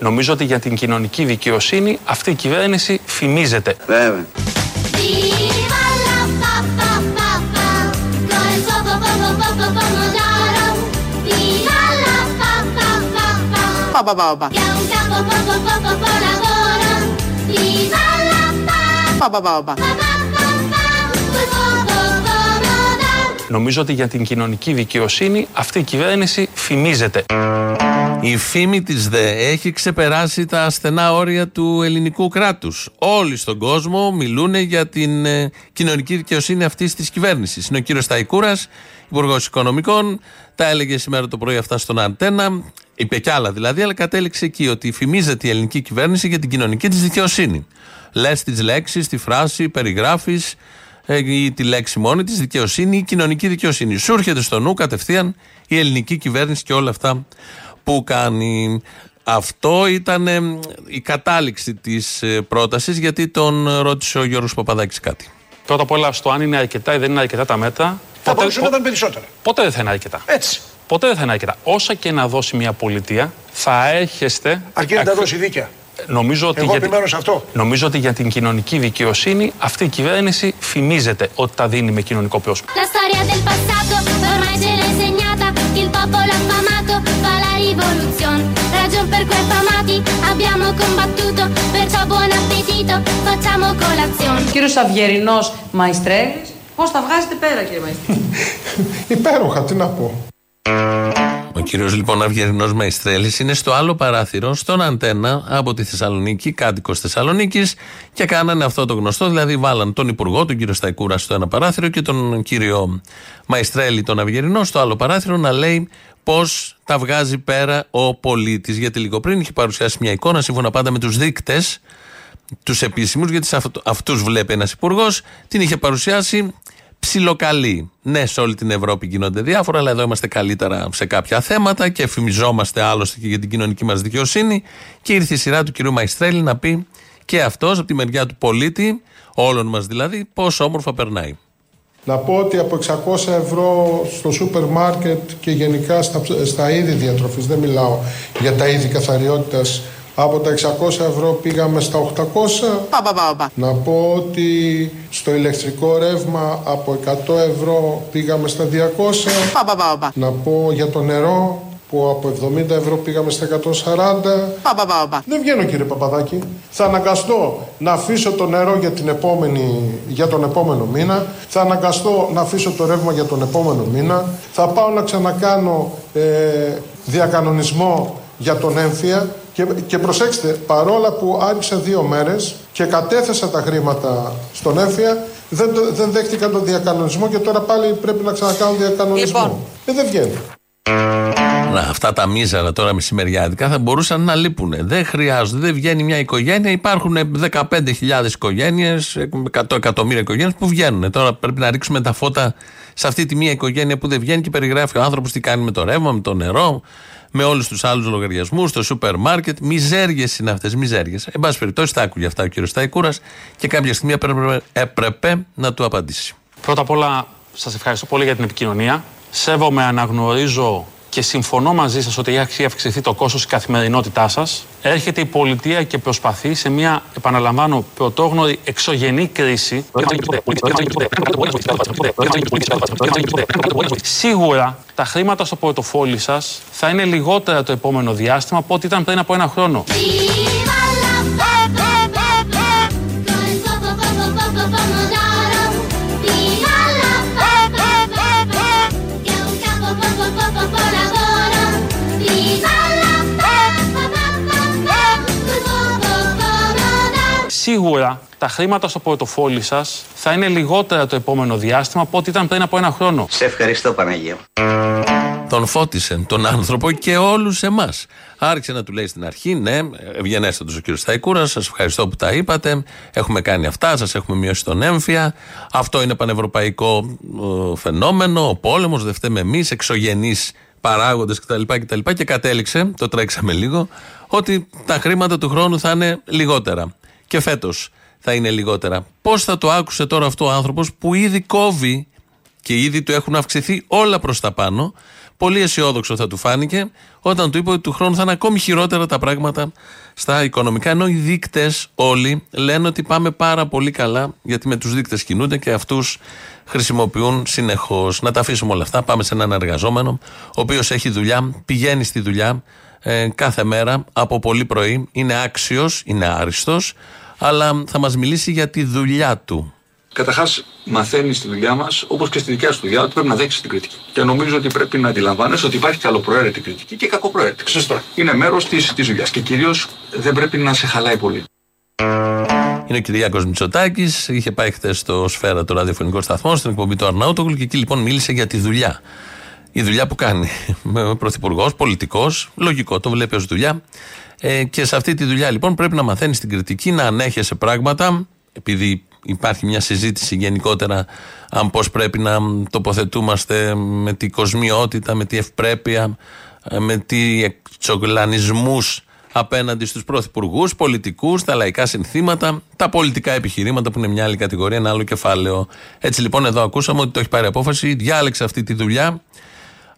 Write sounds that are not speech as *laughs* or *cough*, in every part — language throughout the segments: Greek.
Νομίζω ότι για την κοινωνική δικαιοσύνη αυτή η κυβέρνηση φημίζεται. Βέβαια. Viva la pa pa Νομίζω ότι για την κοινωνική δικαιοσύνη αυτή η κυβέρνηση φημίζεται. Η φήμη της ΔΕ έχει ξεπεράσει τα ασθενά όρια του ελληνικού κράτους. Όλοι στον κόσμο μιλούν για την ε, κοινωνική δικαιοσύνη αυτής της κυβέρνησης. Είναι ο κύριος Σταϊκούρας, Υπουργός Οικονομικών, τα έλεγε σήμερα το πρωί αυτά στον Αντένα, είπε κι άλλα δηλαδή, αλλά κατέληξε εκεί ότι φημίζεται η ελληνική κυβέρνηση για την κοινωνική της δικαιοσύνη. Λες τις λέξεις, τη φράση, περιγράφεις, ε, ή τη λέξη μόνη της, δικαιοσύνη ή κοινωνική δικαιοσύνη. Σου έρχεται στο νου κατευθείαν η ελληνική κυβέρνηση και όλα αυτά που κάνει. Αυτό ήταν ε, η κατάληξη της πρότασης, γιατί τον ρώτησε ο Γιώργος Παπαδάκης κάτι. Πρώτα απ' όλα, στο αν είναι αρκετά ή δεν είναι αρκετά τα μέτρα. Θα μπορούσαν να ήταν περισσότερα. ποτέ δεν θα είναι αρκετά. Έτσι. Ποτέ δεν θα είναι αρκετά. Όσα και να δώσει μια πολιτεία, θα έχεστε. Αρκεί να τα ακ- δώσει δίκαια. Νομίζω ότι, Εγώ για, την- επιμένω σε αυτό. νομίζω ότι για την κοινωνική δικαιοσύνη αυτή η κυβέρνηση φημίζεται ότι τα δίνει με κοινωνικό πρόσωπο. La storia del passato ormai ce l'ha insegnata, il popolo affamato fa la rivoluzione. Ragion per cui affamati abbiamo combattuto, perciò buon appetito, facciamo colazione. Κύριος Αυγερινός Μαϊστρέλης, πώς τα βγάζετε πέρα κύριε Μαϊστρέλη; *laughs* Υπέροχα, τι να πω. Ο κύριος λοιπόν Αυγερινός Μαϊστρέλης είναι στο άλλο παράθυρο, στον Αντένα από τη Θεσσαλονίκη, κάτοικος Θεσσαλονίκης και κάνανε αυτό το γνωστό, δηλαδή βάλαν τον Υπουργό, τον κύριο Σταϊκούρα στο ένα παράθυρο και τον κύριο Μαϊστρέλη τον Αυγερινό στο άλλο παράθυρο να λέει πώς τα βγάζει πέρα ο πολίτης. Γιατί λίγο πριν είχε παρουσιάσει μια εικόνα σύμφωνα πάντα με τους δείκτες τους επίσημους, γιατί σε αυτούς βλέπει ένας υπουργός, την είχε παρουσιάσει ψιλοκαλή. Ναι, σε όλη την Ευρώπη γίνονται διάφορα, αλλά εδώ είμαστε καλύτερα σε κάποια θέματα και εφημιζόμαστε άλλωστε και για την κοινωνική μας δικαιοσύνη. Και ήρθε η σειρά του κυρίου Μαϊστρέλη να πει και αυτός από τη μεριά του πολίτη, όλων μας δηλαδή, πόσο όμορφα περνάει. Να πω ότι από 600 ευρώ στο σούπερ μάρκετ και γενικά στα, στα είδη διατροφής, δεν μιλάω για τα είδη καθαριότητας, από τα 600 ευρώ πήγαμε στα 800. Πα, πα, πα, πα. Να πω ότι στο ηλεκτρικό ρεύμα από 100 ευρώ πήγαμε στα 200. Πα, πα, πα, πα. Να πω για το νερό που από 70 ευρώ πήγαμε στα 140. Πα, πα, πα, πα. Δεν βγαίνω κύριε Παπαδάκη. Θα αναγκαστώ να αφήσω το νερό για, την επόμενη, για τον επόμενο μήνα. Θα αναγκαστώ να αφήσω το ρεύμα για τον επόμενο μήνα. Θα πάω να ξανακάνω ε, διακανονισμό για τον έμφυα. Και, και προσέξτε, παρόλα που άρχισα δύο μέρες και κατέθεσα τα χρήματα στον έμφυα, δεν, το- δεν δέχτηκαν τον διακανονισμό και τώρα πάλι πρέπει να ξανακάνω διακανονισμό. Λοιπόν. Ε, δεν βγαίνει. Να, αυτά τα μίζαρα τώρα μεσημεριάτικα θα μπορούσαν να λείπουν. Δεν χρειάζονται, δεν βγαίνει μια οικογένεια. Υπάρχουν 15.000 οικογένειες, 100 εκατομμύρια οικογένειες που βγαίνουν. Τώρα πρέπει να ρίξουμε τα φώτα σε αυτή τη μία οικογένεια που δεν βγαίνει και περιγράφει ο άνθρωπος τι κάνει με το ρεύμα, με το νερό, με όλους τους άλλους λογαριασμούς, στο σούπερ μάρκετ. Μιζέριες είναι αυτές, μιζέριες. Εν πάση περιπτώσει, τα άκουγε αυτά ο κ. Σταϊκούρας και κάποια στιγμή έπρεπε, έπρεπε να του απαντήσει. Πρώτα απ' όλα, σας ευχαριστώ πολύ για την επικοινωνία. Σέβομαι, αναγνωρίζω και συμφωνώ μαζί σας ότι έχει αυξηθεί το κόστος τη καθημερινότητά σας. Έρχεται η πολιτεία και προσπαθεί σε μια, επαναλαμβάνω, πρωτόγνωρη εξωγενή κρίση. Σίγουρα τα χρήματα στο πορτοφόλι σας θα είναι λιγότερα το επόμενο διάστημα από ό,τι ήταν πριν από ένα χρόνο. Σίγουρα τα χρήματα στο πορτοφόλι σας θα είναι λιγότερα το επόμενο διάστημα από ό,τι ήταν πριν από ένα χρόνο. Σε ευχαριστώ Παναγία. Τον φώτισε τον άνθρωπο και όλους εμάς. Άρχισε να του λέει στην αρχή, ναι, ευγενέστατος ο κύριος Σταϊκούρας, σας ευχαριστώ που τα είπατε. Έχουμε κάνει αυτά, σας έχουμε μειώσει τον έμφυα. Αυτό είναι πανευρωπαϊκό ε, φαινόμενο. Ο πόλεμος, δεν φταίμε εμείς, εξωγενείς παράγοντες κτλ, κτλ. Και κατέληξε, το τρέξαμε λίγο, ότι τα χρήματα του χρόνου θα είναι λιγότερα. Και φέτος θα είναι λιγότερα. Πώς θα το άκουσε τώρα αυτό ο άνθρωπος που ήδη κόβει και ήδη του έχουν αυξηθεί όλα προς τα πάνω; Πολύ αισιόδοξο θα του φάνηκε όταν του είπε ότι του χρόνου θα είναι ακόμη χειρότερα τα πράγματα στα οικονομικά. Ενώ οι δείκτες όλοι λένε ότι πάμε πάρα πολύ καλά, γιατί με τους δείκτες κινούνται και αυτούς χρησιμοποιούν συνεχώς. Να τα αφήσουμε όλα αυτά. Πάμε σε έναν εργαζόμενο, ο οποίος έχει δουλειά, πηγαίνει στη δουλειά ε, κάθε μέρα από πολύ πρωί. Είναι άξιος, είναι άριστος, αλλά θα μας μιλήσει για τη δουλειά του. Καταρχάς, μαθαίνεις στη δουλειά μας, όπως και στη δικιά σου δουλειά, ότι πρέπει να δέχει την κριτική. Και νομίζω ότι πρέπει να αντιλαμβάνεσαι ότι υπάρχει καλοπροαίρετη κριτική και κακοπροαίρετη. Σωστά. Είναι μέρος της δουλειάς και κυρίως δεν πρέπει να σε χαλάει πολύ. Είναι ο Κυριάκος Μητσοτάκης. Είχε πάει χθες στο Σφαίρα το ραδιοφωνικό σταθμό, στην εκπομπή του Αρναούτογλου και εκεί λοιπόν μίλησε για τη δουλειά. Η δουλειά που κάνει. *laughs* Πρωθυπουργός, πολιτικός, λογικό, το βλέπει ως δουλειά. Ε, και σε αυτή τη δουλειά λοιπόν πρέπει να μαθαίνει την κριτική, να ανέχεσαι πράγματα, επειδή υπάρχει μια συζήτηση γενικότερα αν πώς πρέπει να τοποθετούμαστε με τη κοσμιότητα, με τη ευπρέπεια, ε, με τι εξογλανισμούς απέναντι στους πρωθυπουργούς, πολιτικούς, τα λαϊκά συνθήματα, τα πολιτικά επιχειρήματα που είναι μια άλλη κατηγορία, ένα άλλο κεφάλαιο. Έτσι λοιπόν εδώ ακούσαμε ότι το έχει πάρει απόφαση, διάλεξε αυτή τη δουλειά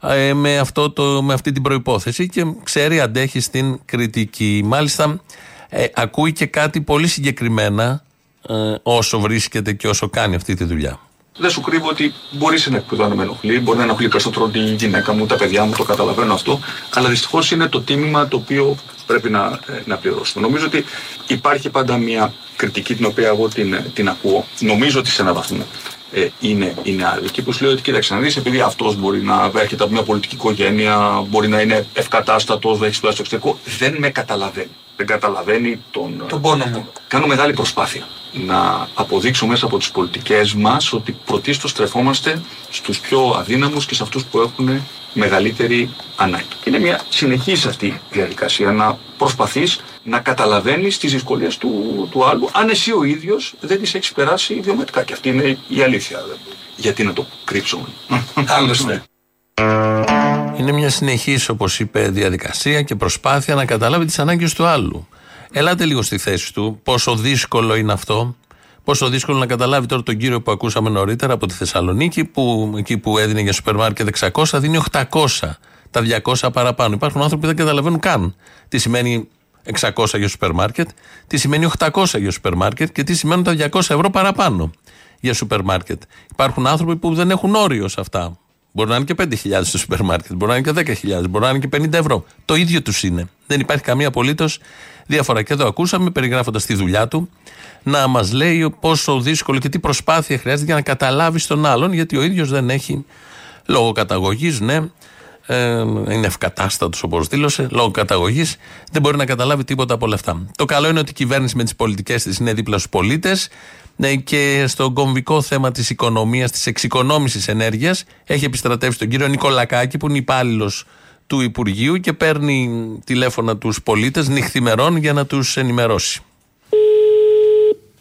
ε, με, αυτό το, με αυτή την προϋπόθεση και ξέρει αντέχει στην κριτική. Μάλιστα ε, ακούει και κάτι πολύ συγκεκριμένα ε, όσο βρίσκεται και όσο κάνει αυτή τη δουλειά. Δεν σου κρύβω ότι μπορείς σε ένα επίπεδο να με ενοχλεί, μπορεί να ενοχλεί περισσότερο τη γυναίκα μου, τα παιδιά μου, το καταλαβαίνω αυτό. Αλλά δυστυχώς είναι το τίμημα το οποίο πρέπει να, ε, να πληρώσουμε. Νομίζω ότι υπάρχει πάντα μια κριτική την οποία εγώ την, την ακούω. Νομίζω ότι σε έναν βαθμό ε, είναι, είναι άλλη. Και που σου λέω ότι κοίταξε να δεις, επειδή αυτός μπορεί να έρχεται από μια πολιτική οικογένεια, μπορεί να είναι ευκατάστατος, δεν έχει σπουδάσει στο εξωτερικό, δεν με καταλαβαίνει. Δεν καταλαβαίνει τον, τον πόνο μου. Κάνω μεγάλη προσπάθεια να αποδείξω μέσα από τις πολιτικές μας ότι πρωτίστως στρεφόμαστε στους πιο αδύναμους και σε αυτούς που έχουν μεγαλύτερη ανάγκη. Είναι μια συνεχής αυτή διαδικασία να προσπαθείς να καταλαβαίνεις τις δυσκολίες του, του άλλου αν εσύ ο ίδιος δεν τις έχεις περάσει ιδιωματικά και αυτή είναι η αλήθεια. Γιατί να το κρύψουμε. Άλλωστε. Είναι μια συνεχής, όπως είπε, διαδικασία και προσπάθεια να καταλάβει τις ανάγκες του άλλου. Ελάτε λίγο στη θέση του, πόσο δύσκολο είναι αυτό. Πόσο δύσκολο να καταλάβει τώρα τον κύριο που ακούσαμε νωρίτερα από τη Θεσσαλονίκη, που εκεί που έδινε για σούπερ μάρκετ 600, δίνει 800. Τα 200 παραπάνω. Υπάρχουν άνθρωποι που δεν καταλαβαίνουν καν τι σημαίνει 600 για σούπερ μάρκετ, τι σημαίνει 800 για σούπερ μάρκετ και τι σημαίνουν τα 200 ευρώ παραπάνω για σούπερ μάρκετ. Υπάρχουν άνθρωποι που δεν έχουν όριο σε αυτά. Μπορεί να είναι και 5.000 στο σούπερ μάρκετ, μπορεί να είναι και 10.000, μπορεί να είναι και 50 ευρώ. Το ίδιο τους είναι. Δεν υπάρχει καμία απολύτως διαφορά. Και εδώ ακούσαμε, περιγράφοντας τη δουλειά του, να μας λέει πόσο δύσκολο και τι προσπάθεια χρειάζεται για να καταλάβεις τον άλλον, γιατί ο ίδιος δεν έχει λόγω καταγωγής, ναι, ε, είναι ευκατάστατος όπως δήλωσε, λόγω καταγωγής, δεν μπορεί να καταλάβει τίποτα από όλα αυτά. Το καλό είναι ότι η κυβέρνηση με τις πολιτικές της είναι δίπλα στους πολίτες ναι, και στο κομβικό θέμα της οικονομίας, της εξοικονόμησης ενέργειας, έχει επιστρατεύσει τον κύριο Νικολακάκη, που είναι υπάλληλος του Υπουργείου και παίρνει τηλέφωνα τους πολίτες νυχθημερών για να τους ενημερώσει.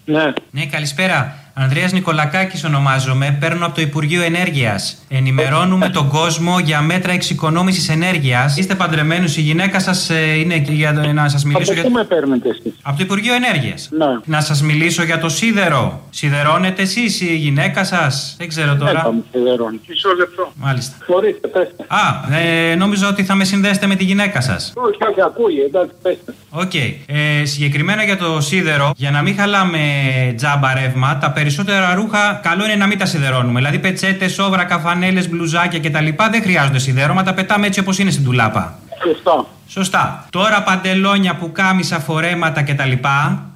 Ναι. Ναι, καλησπέρα. Ανδρέας Νικολακάκης ονομάζομαι, παίρνω από το Υπουργείο Ενέργειας. Ενημερώνουμε τον κόσμο για μέτρα εξοικονόμησης ενέργειας. Είστε παντρεμένους, η γυναίκα σας ε, είναι για να σας μιλήσω Από για... πού με παίρνετε εσείς. Από το Υπουργείο Ενέργειας. Ναι. Να σας μιλήσω για το σίδερο. Σιδερώνετε εσείς η γυναίκα σας; Δεν ξέρω Ναι, τώρα. θα μου σιδερώνει. Μισό λεπτό. Μάλιστα. Μπορείτε, πέστε. Α, ε, νόμιζα ότι θα με συνδέσετε με τη γυναίκα σας. Όχι, όχι, ακούει, εντάξει, πέστε. Οκ. Ε, συγκεκριμένα για το σίδερο, για να μην χαλάμε τζάμπα ρεύμα, τα περισσότερα ρούχα καλό είναι να μην τα σιδερώνουμε. Δηλαδή, πετσέτες, σώβρακα, φανέλες, μπλουζάκια κτλ. δεν χρειάζονται σιδέρωμα, τα πετάμε έτσι όπως είναι στην ντουλάπα. Σωστά. Σωστά. Τώρα παντελόνια, πουκάμισα, φορέματα κτλ.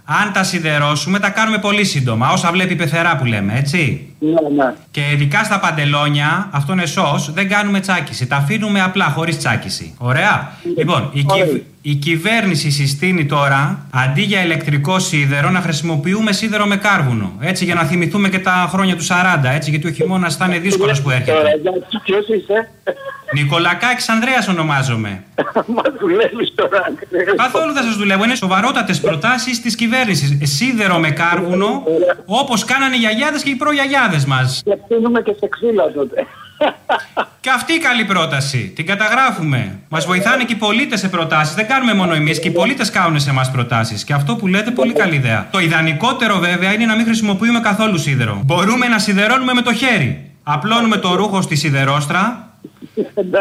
Αν τα σιδερώσουμε, τα κάνουμε πολύ σύντομα. Όσα βλέπει η πεθερά που λέμε, έτσι. Ναι, ναι. Και ειδικά στα παντελόνια, αυτό είναι σως, δεν κάνουμε τσάκιση. Τα αφήνουμε απλά χωρίς τσάκιση. Ωραία. Λοιπόν, η, Ωραία. κυβ- η κυβέρνηση συστήνει τώρα αντί για ηλεκτρικό σίδερο να χρησιμοποιούμε σίδερο με κάρβουνο. Έτσι για να θυμηθούμε και τα χρόνια του 40, έτσι γιατί ο χειμώνας θα είναι δύσκολος που Τώρα, έρχεται. εντάξει, ποιος είσαι; Νικολακάκης Ανδρέας ονομάζομαι. *laughs* Μα δουλεύεις τώρα. Καθόλου δεν σας δουλεύω. Είναι σοβαρότατες προτάσεις της κυβέρνησης. Σίδερο με κάρβουνο, όπως κάνανε οι γιαγιάδες και οι προγιαγιάδες μας. Και πίνουμε και σε ξύλα τότε. Και αυτή η καλή πρόταση. Την καταγράφουμε. Μας βοηθάνε και οι πολίτες σε προτάσεις. Δεν κάνουμε μόνο εμείς, και οι πολίτες κάνουν σε εμά προτάσεις. Και αυτό που λέτε, πολύ καλή ιδέα. Το ιδανικότερο βέβαια είναι να μην χρησιμοποιούμε καθόλου σίδερο. Μπορούμε να σιδερώνουμε με το χέρι. Απλώνουμε το ρούχο στη σιδερόστρα,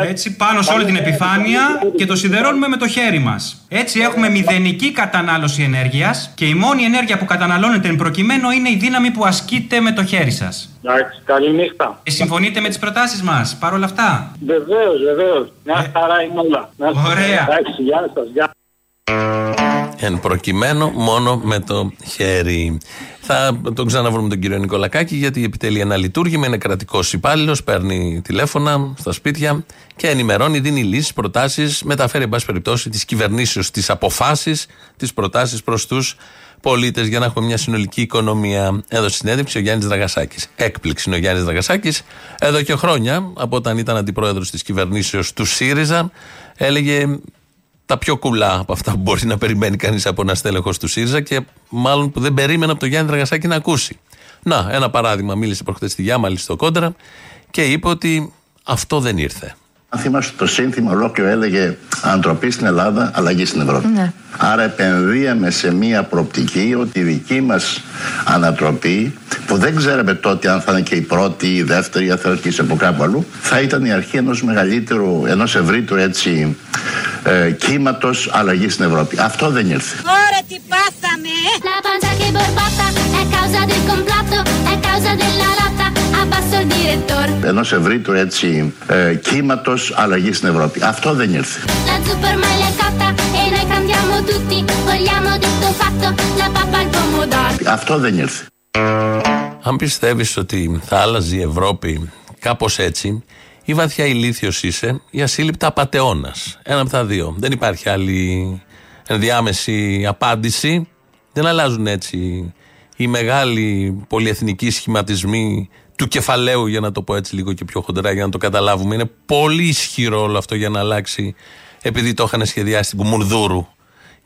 Έτσι πάνω σε όλη την επιφάνεια και το σιδερώνουμε με το χέρι μας. Έτσι έχουμε μηδενική κατανάλωση ενέργειας και η μόνη ενέργεια που καταναλώνεται εν προκειμένου είναι η δύναμη που ασκείτε με το χέρι σας. Εντάξει, καληνύχτα. Ε, συμφωνείτε με τις προτάσεις μας παρόλα αυτά; Βεβαίως, βεβαίως. Μια χαρά είναι όλα. Να είστε Ωραία. καλά. Εντάξει, γεια σας. Γεια. Εν προκειμένου μόνο με το χέρι. Θα τον ξαναβρούμε τον κύριο Νικολακάκη γιατί επιτελεί ένα λειτουργήμα, είναι κρατικός υπάλληλος, παίρνει τηλέφωνα στα σπίτια και ενημερώνει, δίνει λύσεις, προτάσεις, μεταφέρει, εν πάση περιπτώσει, τις κυβερνήσεω, τις αποφάσεις, τις προτάσεις προς τους πολίτες για να έχουμε μια συνολική οικονομία. Έδωσε συνέντευξη ο Γιάννης Δραγασάκης. Έκπληξη είναι ο Γιάννης Δραγασάκης. Εδώ και χρόνια, από όταν ήταν αντιπρόεδρος της κυβερνήσεως του ΣΥΡΙΖΑ, έλεγε τα πιο κουλά από αυτά που μπορεί να περιμένει κανείς από ένα στέλεχος του ΣΥΡΙΖΑ και μάλλον που δεν περίμενε από τον Γιάννη Δραγασάκη να ακούσει. Να, ένα παράδειγμα. Μίλησε προχθές στη Γιάμαλη στο Κόντρα και είπε ότι αυτό δεν ήρθε. Αν θυμάστε το σύνθημα ολόκληρο έλεγε Ανθρωπή στην Ελλάδα, αλλαγή στην Ευρώπη. Ναι. Άρα επενδύαμε σε μία προοπτική ότι η δική μας ανατροπή που δεν ξέραμε τότε αν θα είναι και η πρώτη, η δεύτερη, αν θα αρχίσει από κάπου αλλού θα ήταν η αρχή ενός μεγαλύτερου, ενός ευρύτερου έτσι ε, κύματος αλλαγής στην Ευρώπη. Αυτό δεν ήρθε. Ora ti passami La pancia che borbata è causa del complotto, è causa della lotta, abbasso il direttore. Ενός ευρύτερου έτσι ε, κύματος αλλαγής στην Ευρώπη. Αυτό δεν ήρθε. La zuppa ormai è cotta e noi cambiamo tutti, vogliamo detto fatto, la pappa al pomodoro. Αυτό δεν ήρθε. Αν πιστεύεις ότι θα άλλαζε η Ευρώπη κάπως έτσι, ή βαθιά ηλίθιος είσαι, ή ασύλληπτα απαταιώνα. Ένα από τα δύο. Δεν υπάρχει άλλη ενδιάμεση απάντηση. Δεν αλλάζουν έτσι οι μεγάλοι πολυεθνικοί σχηματισμοί του κεφαλαίου, για να το πω έτσι λίγο και πιο χοντρά, για να το καταλάβουμε. Είναι πολύ ισχυρό όλο αυτό για να αλλάξει, επειδή το είχαν σχεδιάσει την Κουμουνδούρου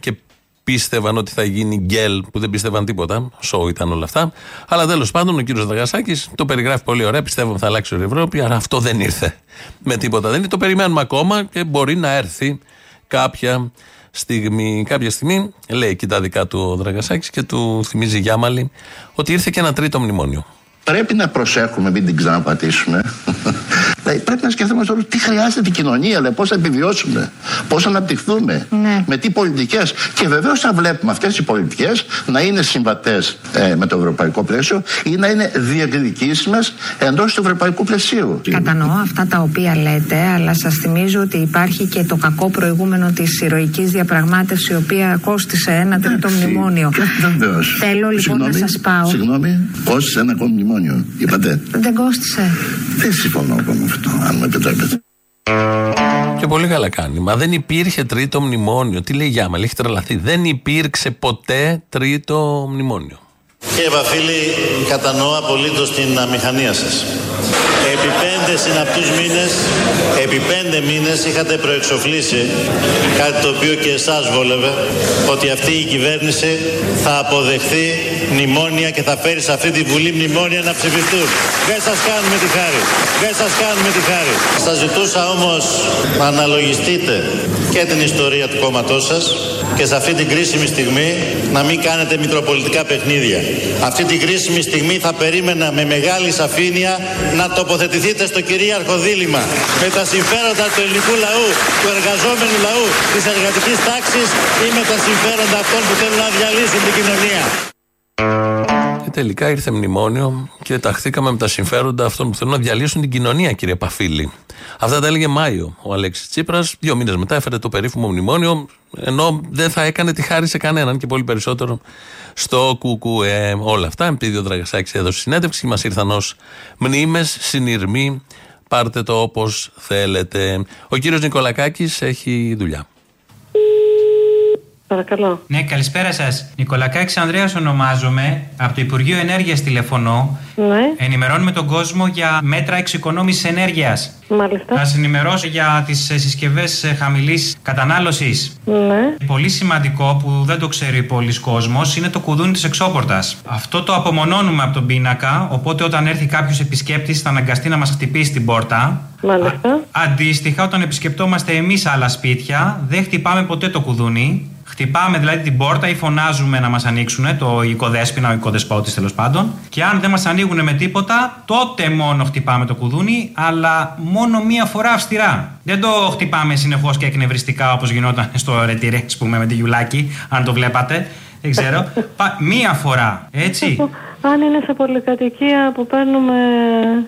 και πίστευαν ότι θα γίνει γκέλ, που δεν πίστευαν τίποτα. Σοου ήταν όλα αυτά. Αλλά τέλος πάντων ο κύριος Δαγασάκης το περιγράφει πολύ ωραία. Πιστεύω ότι θα αλλάξει η Ευρώπη, αλλά αυτό δεν ήρθε με τίποτα. Δεν είναι. Το περιμένουμε ακόμα και μπορεί να έρθει κάποια στιγμή. Κάποια στιγμή λέει εκεί τα δικά του ο Δραγασάκης και του θυμίζει Γιάμαλη ότι ήρθε και ένα τρίτο μνημόνιο. Πρέπει να προσέχουμε, μην την ξαναπατήσουμε. Δηλαδή, πρέπει να σκεφτούμε τώρα τι χρειάζεται την κοινωνία, δηλαδή, πώς θα επιβιώσουμε, πώς θα αναπτυχθούμε, Ναι. με τι πολιτικές. Και βεβαίως θα βλέπουμε αυτές οι πολιτικές να είναι συμβατές με το ευρωπαϊκό πλαίσιο ή να είναι διεκδικήσιμες εντός του ευρωπαϊκού πλαισίου. Κατανοώ αυτά τα οποία λέτε, αλλά σας θυμίζω ότι υπάρχει και το κακό προηγούμενο της ηρωικής διαπραγμάτευσης, η οποία κόστησε ένα τρίτο μνημόνιο. Βεβαίως. Θέλω λοιπόν Συγγνώμη, να σας πάω. Συγγνώμη, κόστησε ένα ακόμη μνημόνιο, είπατε. Δεν κόστησε. Δεν συμφωνώ εγώ με αυτό, αν μου επιτρέπετε. Και πολύ καλά κάνει. Μα δεν υπήρχε τρίτο μνημόνιο. Τι λέει Γιάμαλη, έχει τρελαθεί. Δεν υπήρξε ποτέ τρίτο μνημόνιο. Κύριε Βαφίλη, κατανοώ απολύτως την αμηχανία σας. Επί πέντε συναπτούς μήνες, επί πέντε μήνες είχατε προεξοφλήσει κάτι το οποίο και εσάς βόλευε, ότι αυτή η κυβέρνηση θα αποδεχθεί μνημόνια και θα φέρει σε αυτή τη Βουλή μνημόνια να ψηφιστούν. Δεν σας κάνουμε τη χάρη. Δεν σας κάνουμε τη χάρη. Σας ζητούσα όμως να αναλογιστείτε και την ιστορία του κόμματός σας και σε αυτή την κρίσιμη στιγμή να μην κάνετε μικροπολιτικά παιχνίδια. Αυτή την κρίσιμη στιγμή θα περίμενα με μεγάλη σαφήνεια να τοποθετηθείτε στο κυρίαρχο δίλημα με τα συμφέροντα του ελληνικού λαού, του εργαζόμενου λαού, της εργατικής τάξης ή με τα συμφέροντα αυτών που θέλουν να διαλύσουν την κοινωνία. Και τελικά ήρθε μνημόνιο και ταχθήκαμε με τα συμφέροντα αυτών που θέλουν να διαλύσουν την κοινωνία, κύριε Παφίλη. Αυτά τα έλεγε Μάιο ο Αλέξης Τσίπρας. Δύο μήνες μετά έφερε το περίφημο μνημόνιο, ενώ δεν θα έκανε τη χάρη σε κανέναν και πολύ περισσότερο στο ΚΚΕ. Όλα αυτά, επειδή ο Δραγασάκης έδωσε συνέντευξη, μας ήρθαν ως μνήμες, συνειρμοί. Πάρτε το όπως θέλετε. Ο κύριος Νικολακάκης έχει δουλειά. Παρακαλώ. Ναι, καλησπέρα σας. Νικολακάκη Ανδρέα ονομάζομαι. Από το Υπουργείο Ενέργειας τηλεφωνώ. Ναι, Ενημερώνουμε τον κόσμο για μέτρα εξοικονόμησης ενέργειας. μάλιστα. Να σας ενημερώσω για τις συσκευές χαμηλής κατανάλωσης. Ναι. Πολύ σημαντικό που δεν το ξέρει πολλοί κόσμος είναι το κουδούνι της εξώπορτα. Αυτό το απομονώνουμε από τον πίνακα, οπότε όταν έρθει κάποιος επισκέπτης θα αναγκαστεί να μας χτυπήσει την πόρτα. Μάλιστα. Αντίστοιχα, όταν επισκεπτόμαστε εμείς άλλα σπίτια, δεν χτυπάμε ποτέ το κουδούνι. Χτυπάμε δηλαδή την πόρτα ή φωνάζουμε να μας ανοίξουν, το οικοδέσπινα, ο οικοδεσπότη τέλος πάντων. Και αν δεν μας ανοίγουν με τίποτα, τότε μόνο χτυπάμε το κουδούνι, αλλά μόνο μία φορά αυστηρά. Δεν το χτυπάμε συνεχώς και εκνευριστικά όπως γινόταν στο ρετυρέ, ας πούμε, με τη Γιουλάκη, αν το βλέπατε. Δεν ξέρω. Πα- μία φορά, έτσι. Αν είναι σε πολυκατοικία που παίρνουμε.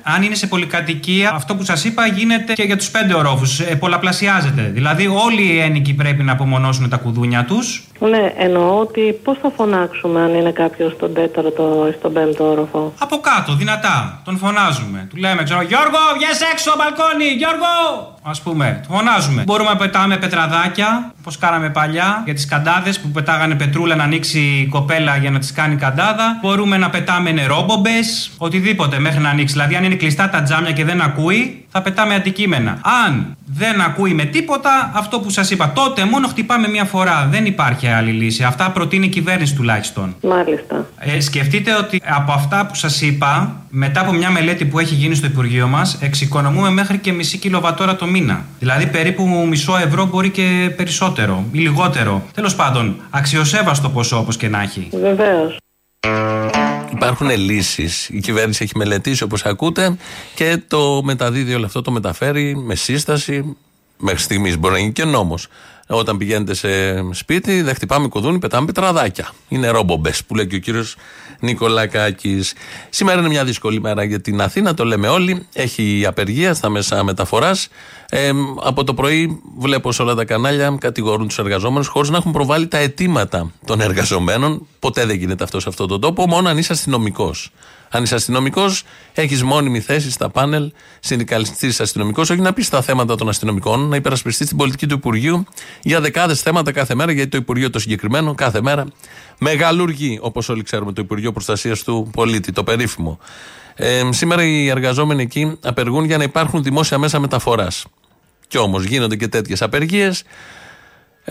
Αν είναι σε πολυκατοικία, αυτό που σας είπα γίνεται και για τους πέντε ορόφους. Ε, πολλαπλασιάζεται. Δηλαδή, όλοι οι ένοικοι πρέπει να απομονώσουν τα κουδούνια τους. Ναι, εννοώ ότι πώς θα φωνάξουμε αν είναι κάποιος στον τέταρτο ή στον πέμπτο όροφο; Από κάτω, δυνατά. Τον φωνάζουμε. Του λέμε, ξέρω, Γιώργο, βγες έξω, μπαλκόνι, Γιώργο! Α πούμε, τον φωνάζουμε. Μπορούμε να πετάμε πετραδάκια, όπως κάναμε παλιά, για τις καντάδες που πετάγανε πετρούλα να ανοίξει η κοπέλα για να τις κάνει καντάδα. Μπορούμε να πετάμε νερόμπομπε, οτιδήποτε μέχρι να ανοίξει. Δηλαδή, αν είναι κλειστά τα τζάμια και δεν ακούει, θα πετάμε αντικείμενα. Αν δεν ακούει με τίποτα, αυτό που σας είπα, τότε μόνο χτυπάμε μία φορά. Δεν υπάρχει άλλη λύση. Αυτά προτείνει η κυβέρνηση τουλάχιστον. Μάλιστα. Ε, σκεφτείτε ότι από αυτά που σας είπα, μετά από μια μελέτη που έχει γίνει στο Υπουργείο μας, εξοικονομούμε μέχρι και μισή κιλοβατόρα το μήνα. Δηλαδή περίπου μισό ευρώ μπορεί και περισσότερο ή λιγότερο. Τέλος πάντων, αξιοσέβαστο ποσό όπως και να έχει. Βεβαίως. Υπάρχουν λύσεις. Η κυβέρνηση έχει μελετήσει όπως ακούτε και το μεταδίδει όλο αυτό, το μεταφέρει με σύσταση. Μέχρι στιγμής μπορεί να γίνει και νόμος. Όταν πηγαίνετε σε σπίτι, δεν χτυπάμε κουδούνι, πετάμε πετραδάκια. Είναι ρόμπομπες που λέει και ο κύριος Νικολακάκης. Σήμερα είναι μια δύσκολη μέρα για την Αθήνα, το λέμε όλοι. Έχει απεργία στα μέσα μεταφοράς. Ε, από το πρωί βλέπω σε όλα τα κανάλια κατηγορούν τους εργαζόμενους χωρίς να έχουν προβάλει τα αιτήματα των εργαζομένων. Ποτέ δεν γίνεται αυτό σε αυτόν τον τόπο, μόνο αν είσαι αστυνομικός. Αν είσαι αστυνομικός, έχεις μόνιμη θέση στα πάνελ, συνδικαλιστής αστυνομικός, όχι να πεις τα θέματα των αστυνομικών, να υπερασπιστείς την πολιτική του Υπουργείου για δεκάδες θέματα κάθε μέρα, γιατί το Υπουργείο το συγκεκριμένο κάθε μέρα μεγαλουργεί, όπως όλοι ξέρουμε, το Υπουργείο Προστασίας του Πολίτη, το περίφημο. Ε, σήμερα οι εργαζόμενοι εκεί απεργούν για να υπάρχουν δημόσια μέσα μεταφοράς. Κι όμως γίνονται και τέτοιες απεργίες.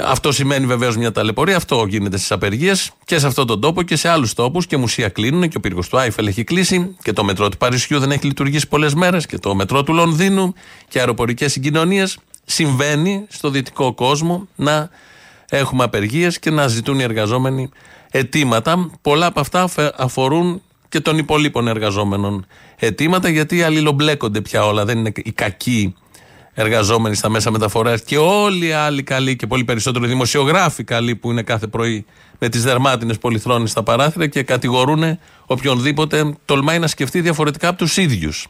Αυτό σημαίνει βεβαίως μια ταλαιπωρία. Αυτό γίνεται στις απεργίες και σε αυτόν τον τόπο και σε άλλους τόπους. Και μουσεία κλείνουν και ο πύργος του Άιφελ έχει κλείσει και το μετρό του Παρισιού δεν έχει λειτουργήσει πολλές μέρες και το μετρό του Λονδίνου και αεροπορικές συγκοινωνίες. Συμβαίνει στο δυτικό κόσμο να έχουμε απεργίες και να ζητούν οι εργαζόμενοι αιτήματα. Πολλά από αυτά αφε- αφορούν και των υπολείπων εργαζόμενων αιτήματα γιατί αλληλομπλέκονται πια όλα. Δεν είναι οι κακοί εργαζόμενοι στα μέσα μεταφοράς και όλοι οι άλλοι καλοί και πολύ περισσότερο δημοσιογράφοι καλοί που είναι κάθε πρωί με τις δερμάτινες πολυθρόνες στα παράθυρα και κατηγορούν οποιονδήποτε τολμάει να σκεφτεί διαφορετικά από τους ίδιους.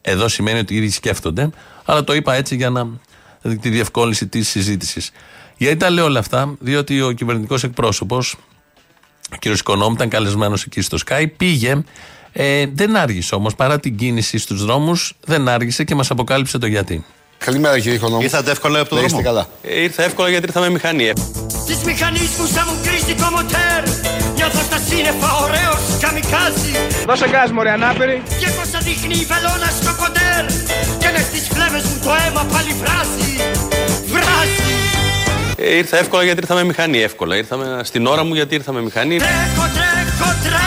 Εδώ σημαίνει ότι οι ίδιοι σκέφτονται, αλλά το είπα έτσι για να τη διευκόλυνση της συζήτησης. Γιατί τα λέω όλα αυτά, διότι ο κυβερνητικός εκπρόσωπος, ο κ. Οικονόμου, ήταν καλεσμένος εκεί στο Sky, πήγε. Ε, δεν άργησε όμως, παρά την κίνηση στους δρόμους, δεν άργησε και μας αποκάλυψε το γιατί. Καλημέρα κύριε Οικονόμου. Ήρθατε εύκολα από το Να δρόμο; είστε καλά. Ε, ήρθα εύκολα γιατί ήρθα με μηχανή. Τις μηχανισμούς θα μου κρίσει το μοτέρ Νιώθω στα σύννεφα ωραίος καμικάζι Δώσε γκάζ μωρέ ανάπηρη Και πως θα δείχνει η βελόνα στο κοντέρ Και μες στις φλέβες μου το αίμα πάλι βράζει Βράζει Ε, ήρθα εύκολα γιατί ήρθα με μηχανή. Εύκολα. Ήρθα με- στην ώρα μου γιατί ήρθα με μηχανή. Τρέχω, τρέχω, τρέχω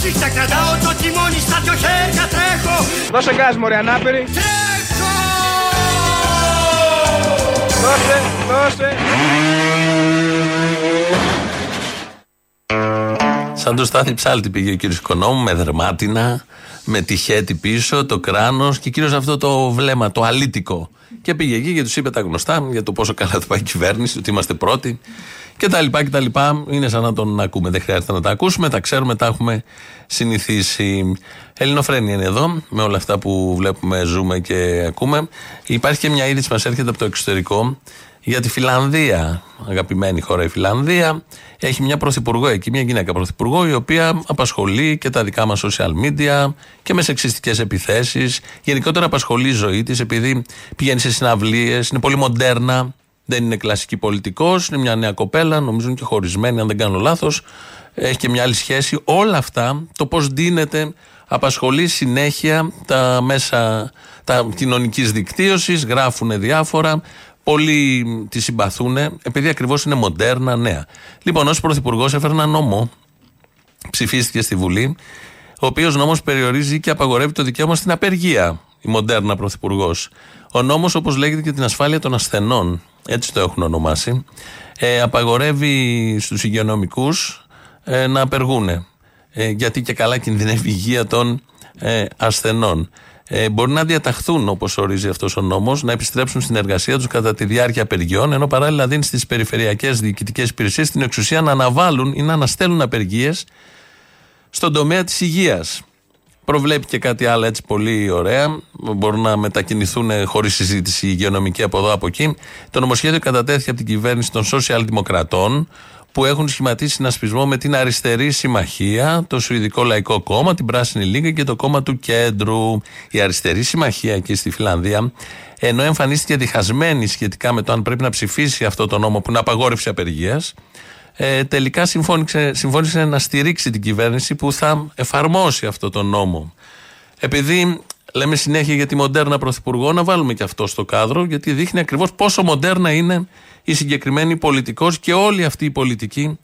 Σφίχτα κρατάω το τιμόνι στα δυο χέρια τρέχω. Δώσε γκάζ μωρέ ανάπηρη. Τρέχω. Δώσε, δώσε. Σαν το Στάθη Ψάλτη πήγε ο κύριος Οικονόμου με δερμάτινα, με τη χέτη πίσω, το κράνος και κυρίως αυτό το βλέμμα, το αλήτικο. Και πήγε εκεί και τους είπε τα γνωστά για το πόσο καλά θα πάει η κυβέρνηση, ότι είμαστε πρώτοι και τα λοιπά και τα λοιπά. Είναι σαν να τον ακούμε. Δεν χρειάζεται να τα ακούσουμε, τα ξέρουμε, τα έχουμε συνηθίσει. Ελληνοφρένια είναι εδώ, με όλα αυτά που βλέπουμε, ζούμε και ακούμε. Υπάρχει και μια είδηση που μας έρχεται από το εξωτερικό για τη Φιλανδία. Αγαπημένη χώρα η Φιλανδία. Έχει μια πρωθυπουργό εκεί, μια γυναίκα πρωθυπουργό, η οποία απασχολεί και τα δικά μας social media και με σεξιστικές επιθέσεις. Γενικότερα απασχολεί η ζωή της, επειδή πηγαίνει σε συναυλίες, είναι πολύ μοντέρνα, δεν είναι κλασική πολιτικός, είναι μια νέα κοπέλα, νομίζω είναι και χωρισμένη, αν δεν κάνω λάθος. Έχει και μια άλλη σχέση. Όλα αυτά, το πώς δίνεται, απασχολεί συνέχεια τα μέσα τα κοινωνικής δικτύωσης, γράφουν διάφορα. Πολλοί τη συμπαθούν, επειδή ακριβώς είναι μοντέρνα, νέα. Λοιπόν, ως πρωθυπουργός έφερε ένα νόμο, ψηφίστηκε στη Βουλή, ο οποίος νόμος περιορίζει και απαγορεύει το δικαίωμα στην απεργία. Η μοντέρνα πρωθυπουργός. Ο νόμος, όπως λέγεται, και την ασφάλεια των ασθενών. Έτσι το έχουν ονομάσει, ε, απαγορεύει στους υγειονομικούς ε, να απεργούν. Ε, γιατί και καλά κινδυνεύει η υγεία των ε, ασθενών. Ε, μπορεί να διαταχθούν, όπως ορίζει αυτός ο νόμος, να επιστρέψουν στην εργασία τους κατά τη διάρκεια απεργιών, ενώ παράλληλα δίνει στις περιφερειακές διοικητικές υπηρεσίες την εξουσία να αναβάλουν ή να αναστέλουν απεργίες στον τομέα της υγείας. Προβλέπει και κάτι άλλο έτσι πολύ ωραία. Μπορούν να μετακινηθούν χωρίς συζήτηση οι υγειονομικοί από εδώ από εκεί. Το νομοσχέδιο κατατέθηκε από την κυβέρνηση των Σοσιαλδημοκρατών, που έχουν σχηματίσει συνασπισμό με την Αριστερή Συμμαχία, το Σουηδικό Λαϊκό Κόμμα, την Πράσινη Λίγα και το Κόμμα του Κέντρου. Η Αριστερή Συμμαχία εκεί στη Φιλανδία, ενώ εμφανίστηκε διχασμένη σχετικά με το αν πρέπει να ψηφίσει αυτό το νόμο που είναι απαγόρευση απεργίας, ε, τελικά συμφώνησε, συμφώνησε να στηρίξει την κυβέρνηση που θα εφαρμόσει αυτό το νόμο. Επειδή λέμε συνέχεια για τη μοντέρνα πρωθυπουργό, να βάλουμε και αυτό στο κάδρο, γιατί δείχνει ακριβώς πόσο μοντέρνα είναι η συγκεκριμένη πολιτικός και όλοι αυτοί οι πολιτικοί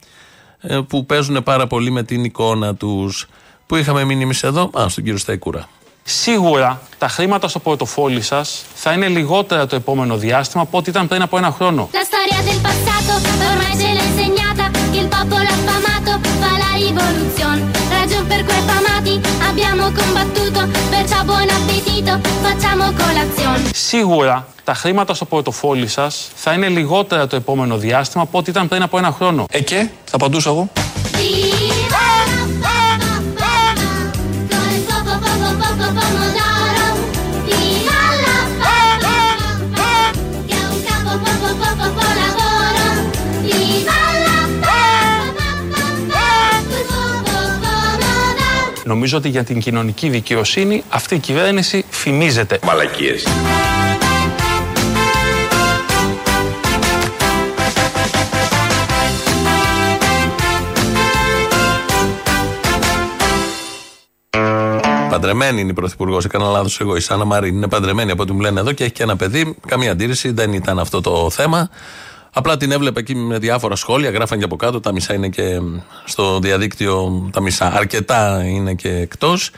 ε, που παίζουν πάρα πολύ με την εικόνα τους. Που είχαμε μείνει εμείς εδώ, α, στον κύριο Σταϊκούρα. Σίγουρα τα χρήματα στο πορτοφόλι σας θα είναι λιγότερα το επόμενο διάστημα από ό,τι ήταν πριν από ένα χρόνο. Rivoluzione. Ragion per cui affamati abbiamo combattuto, perciò buon appetito, facciamo colazione. Σίγουρα τα χρήματα στο πορτοφόλι σας θα είναι λιγότερα το επόμενο διάστημα από ό,τι ήταν πριν από ένα χρόνο. Ε και, θα απαντούσα εγώ. Νομίζω ότι για την κοινωνική δικαιοσύνη αυτή η κυβέρνηση φημίζεται. Μαλακίες. Παντρεμένη είναι η πρωθυπουργός, έκανα λάθος εγώ. Η Σάνα Μαρίν είναι παντρεμένη από ό,τι μου λένε εδώ και έχει και ένα παιδί. Καμία αντίρρηση, δεν ήταν αυτό το θέμα. Απλά την έβλεπα εκεί με διάφορα σχόλια, γράφαν και από κάτω. Τα μισά είναι και στο διαδίκτυο, τα μισά. Αρκετά είναι και εκτός.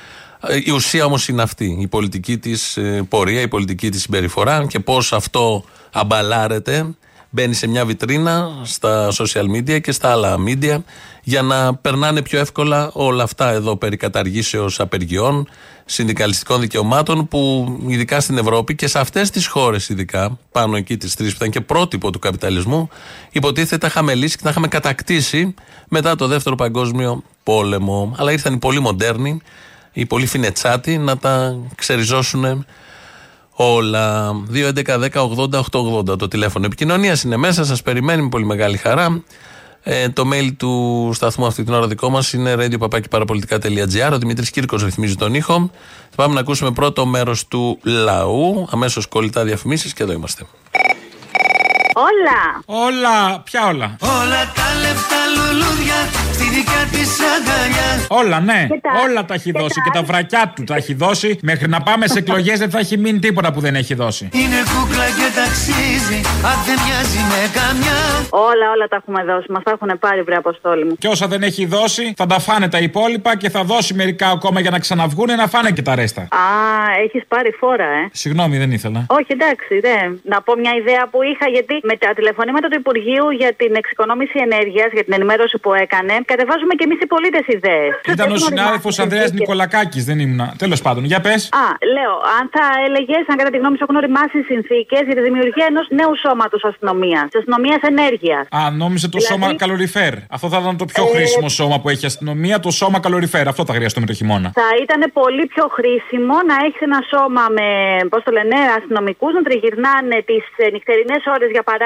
Η ουσία όμως είναι αυτή. Η πολιτική της πορεία, η πολιτική της συμπεριφορά και πώς αυτό αμπαλάρεται μπαίνει σε μια βιτρίνα στα social media και στα άλλα media για να περνάνε πιο εύκολα όλα αυτά εδώ περί καταργήσεως απεργιών, συνδικαλιστικών δικαιωμάτων που ειδικά στην Ευρώπη και σε αυτές τις χώρες ειδικά, πάνω εκεί τις τρεις που ήταν και πρότυπο του καπιταλισμού, υποτίθεται τα είχαμε λύσει και τα είχαμε κατακτήσει μετά το δεύτερο παγκόσμιο πόλεμο. Αλλά ήρθαν οι πολύ μοντέρνοι, οι πολύ φινετσάτοι να τα ξεριζώσουν όλα. 2.11.10.80.880 το τηλέφωνο επικοινωνίας είναι μέσα. Σας περιμένει με πολύ μεγάλη χαρά. Ε, το mail του σταθμού αυτή την ώρα δικό μας είναι radio.parapolitica.gr. Ο Δημήτρης Κύρκος ρυθμίζει τον ήχο. Θα πάμε να ακούσουμε πρώτο μέρος του λαού. Αμέσως κολλητά διαφημίσεις και εδώ είμαστε. Όλα. Όλα, ποια όλα; Όλα τα λεφτά λουλούδια στη δικιά της αγκαλιά. Όλα, ναι. Και τα- Όλα τα έχει και δώσει. τα- Και τα βρακιά του τα έχει δώσει. Μέχρι να πάμε σε εκλογές δεν θα έχει μείνει τίποτα που δεν έχει δώσει. Είναι κούκλα και ταξίζει, αν δεν μοιάζει με καμιά. Όλα, όλα τα έχουμε δώσει. Μας τα έχουν πάρει, βρε Αποστόλη μου. Και όσα δεν έχει δώσει θα τα φάνε τα υπόλοιπα και θα δώσει μερικά ακόμα για να ξαναβγούνε να φάνε και τα ρέστα. Α, έχεις πάρει φόρα, ε. Συγγνώμη, δεν ήθελα. Όχι, εντάξει, δε. Να πω μια ιδέα που είχα, γιατί με τα τηλεφωνήματα του Υπουργείου για την εξοικονόμηση ενέργειας, για την ενημέρωση που έκανε, κατεβάζουμε και εμείς οι πολίτες ιδέες. Ήταν ο συνάδελφος Ανδρέας Νικολακάκης, δεν ήμουνα. Τέλος πάντων, για πες. Α, λέω, αν θα έλεγες, αν κατά τη γνώμη σου έχουν οριμάσει οι συνθήκες για τη δημιουργία ενός νέου σώματος αστυνομίας, της αστυνομίας ενέργειας. Α, νόμιζε το Δηλαδή- σώμα καλοριφέρ. Αυτό θα ήταν το πιο Ε, χρήσιμο σώμα που έχει η αστυνομία, το σώμα καλοριφέρ. Αυτό θα χρειαστούμε το χειμώνα. Θα ήταν πολύ πιο χρήσιμο να έχεις ένα σώμα με, πώς το λένε, αστυνομικούς να τριγυρνάνε τις νυχτερινές ώρες, για παράδειγμα,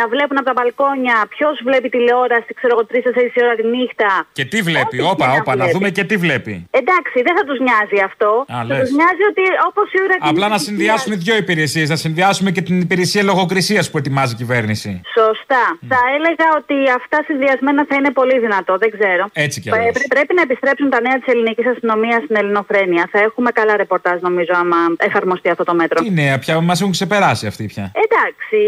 να βλέπουν από τα μπαλκόνια ποιος βλέπει τηλεόραση, ξέρω εγώ, 3-4 ώρα τη νύχτα. Και τι βλέπει, Ό,τι όπα, και να όπα, να βλέπει. δούμε και τι βλέπει. Εντάξει, δεν θα τους νοιάζει αυτό. Α, θα λες. τους νοιάζει ότι όπως η ώρα τη Απλά να νύχτα συνδυάσουμε δύο υπηρεσίες. Να συνδυάσουμε και την υπηρεσία λογοκρισίας που ετοιμάζει η κυβέρνηση. Σωστά. Θα έλεγα ότι αυτά συνδυασμένα θα είναι πολύ δυνατό, δεν ξέρω. Έτσι κι Πρέ- αλλιώς. πρέ- Πρέπει να επιστρέψουν τα νέα της ελληνικής αστυνομίας στην ελληνοφρένεια. Θα έχουμε καλά ρεπορτάζ νομίζω, άμα εφαρμοστεί αυτό το μέτρο. Τι νέα, πια μας έχουν ξεπεράσει αυτοί πια. Εντάξει,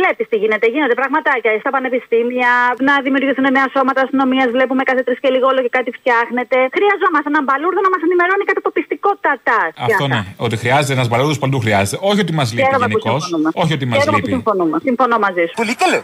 βλέπεις τι γίνεται. Γίνονται πραγματάκια στα πανεπιστήμια, να δημιουργηθούν νέα σώματα αστυνομίας. Βλέπουμε κάθε τρεις και λίγο όλο και κάτι φτιάχνεται. Χρειαζόμαστε έναν μπαλούρδο να μας ενημερώνει κατά το πιστικότατά. Αυτό ναι. Ότι χρειάζεται ένας μπαλούδο παντού χρειάζεται. Όχι ότι μας λείπει Χαίρομαι που γενικώς. συμφωνούμε. Όχι ότι μας Χαίρομαι που λείπει. συμφωνούμε. Συμφωνώ μαζί σου. Πολύ καλό.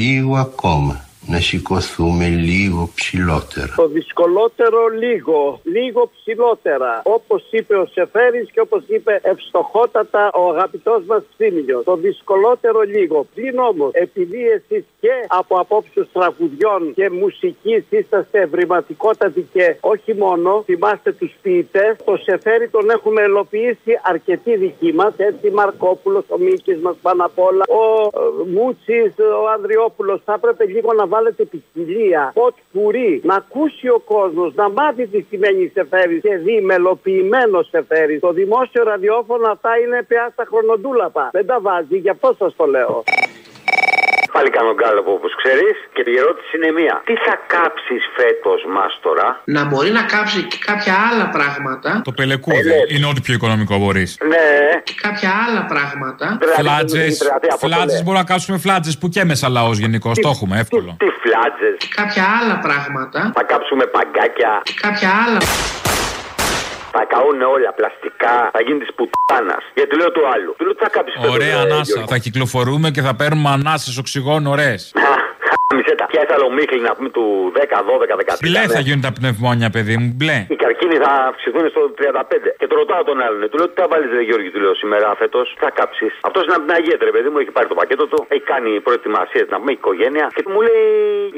Λίγο ακόμα. Να σηκωθούμε λίγο ψηλότερα. Το δυσκολότερο λίγο, λίγο ψηλότερα. Όπως είπε ο Σεφέρης και όπως είπε ευστοχότατα ο αγαπητός μας Θήμιος. Το δυσκολότερο λίγο. Πλην όμως, επειδή εσείς και από απόψεως τραγουδιών και μουσικής είσαστε ευρηματικότατοι και όχι μόνο, θυμάστε τους ποιητές, το Σεφέρη τον έχουμε ελοποιήσει αρκετοί δικοί μας, έτσι Μαρκόπουλος, ο Μίκης μας πάνω απ' όλα, ο ε, Μούτσης, ο Ανδριόπουλος. Θα έπρεπε λίγο να βάλετε ποικιλία, ποτ πουρί, να ακούσει ο κόσμος, να μάθει τις σημαίνεις Σεφέρης και δει μελοποιημένο Σεφέρης. Το δημόσιο ραδιόφωνο αυτά είναι πια στα χρονοτούλαπα. Δεν τα βάζει, γι' αυτό σας το λέω. Πάλι κάνω γκάλωπο όπως ξέρεις. Και η ερώτηση είναι μία. Τι θα κάψεις φέτος μάστορα; Να μπορεί να κάψει και κάποια άλλα πράγματα. Το πελεκούδι είναι ό,τι πιο οικονομικό μπορείς. Ναι. Και κάποια άλλα πράγματα. Φλάτζες. Φλάτζες μπορούμε να κάψουμε φλάτζες που και μέσα λαός γενικώς. Το έχουμε εύκολο. Τι φλάτζες; Και κάποια άλλα πράγματα. Θα κάψουμε παγκάκια. Και κάποια άλλα. Θα καούν όλα πλαστικά. Θα γίνει της πουτάνας. Γιατί λέω το άλλο. Του λέω τι θα κάψει φέτος, Ωραία ε, ανάσα. Γιώργο; Θα κυκλοφορούμε και θα παίρνουμε ανάσες οξυγόνο ωραίες. Μισέ τα. Ποια Θεσσαλονίκη να πούμε του 10, 12, 13. Μπλε θα ναι. γίνουν τα πνευμόνια, παιδί μου. Μπλε. Οι καρκίνοι θα αυξηθούν στο 35. Και το ρωτάω τον άλλον. Του λέω τι θα βάλεις, Ρε Γιώργη, του λέω σήμερα φέτος. Τι θα κάψεις. Αυτός είναι από την Αγία, ρε παιδί μου, έχει πάρει το πακέτο του. Έχει κάνει προετοιμασίες να πούμε οικογένεια. Και μου λέει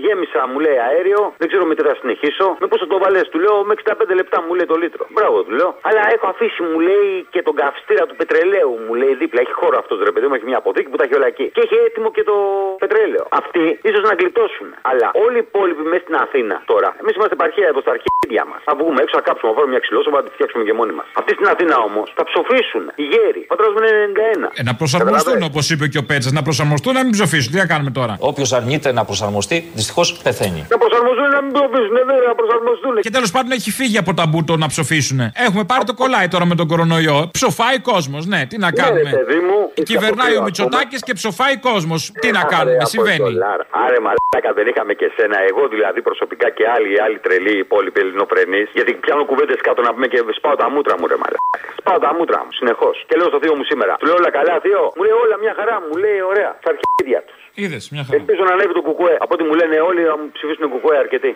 γέμισα, μου λέει αέριο. Δεν ξέρω με τι θα συνεχίσω. Με πώ θα το βάλες, του λέω με 65 λεπτά μου λέει το λίτρο. Μπράβο, του λέω. Αλλά έχω αφήσει, μου λέει και τον καυστήρα του πετρελαίου. Μου λέει δίπλα. Έχει χώρο αυτός ρε παιδί μου, έχει μια αποθήκη που τα έχει όλα εκεί. Και έχει έτοιμο και το πετρέλαιο. Αυτοί ίσως να γλιτώσουν. Αλλά όλοι οι υπόλοιποι μέσα στην Αθήνα τώρα. Εμείς είμαστε επαρχία εδώ στα αρχίδια μας. Θα βγούμε έξω, θα κάψουμε, θα βάλουμε μια ξυλόσοβα, να τη φτιάξουμε και μόνοι μας. Αυτοί στην Αθήνα όμως θα ψοφήσουν. Οι γέροι. Ο πατέρα μου είναι 91. Ε, να προσαρμοστούν όπως είπε και ο Πέτσας. Να προσαρμοστούν να μην ψοφήσουν. Τι να κάνουμε τώρα; Όποιος αρνείται να προσαρμοστεί, δυστυχώς πεθαίνει. Να προσαρμοστούν να μην ψοφήσουν. Ναι, να προσαρμοστούν. Και τέλος πάντων έχει φύγει από τα μπούτο να ψοφήσουν. Έχουμε πάρει το κολλάι τώρα με τον κορονοϊό. Ψοφάει κόσμος. Ναι, τι να Ναι, κάνουμε; ρε, παιδί μου, Κυβερνάει ο ακόμα. Μητσοτάκης και ψοφάει κόσμος. Τι να Άρε, κάνουμε, συμβαίνει. Αποστολάρα. Άρε μαλάκα δεν είχαμε και σένα. Εγώ δηλαδή προσωπικά και άλλοι, άλλοι τρελοί υπόλοιποι ελληνοφρενείς. Γιατί πιάνω κουβέντες κάτω να πούμε και σπάω τα μούτρα μου ρε μαλάκα. Σπάω τα μούτρα μου συνεχώς. Και λέω στο θείο μου σήμερα. Του λέω όλα καλά, θείο; Μου λέει όλα μια χαρά. Μου λέει ωραία. Στα αρχίδια τους. Είδες μια χαρά. Ελπίζω να ανέβει το κουκουέ. Από ό,τι μου λένε όλοι να μου ψηφίσουν κουκουέ αρκετοί.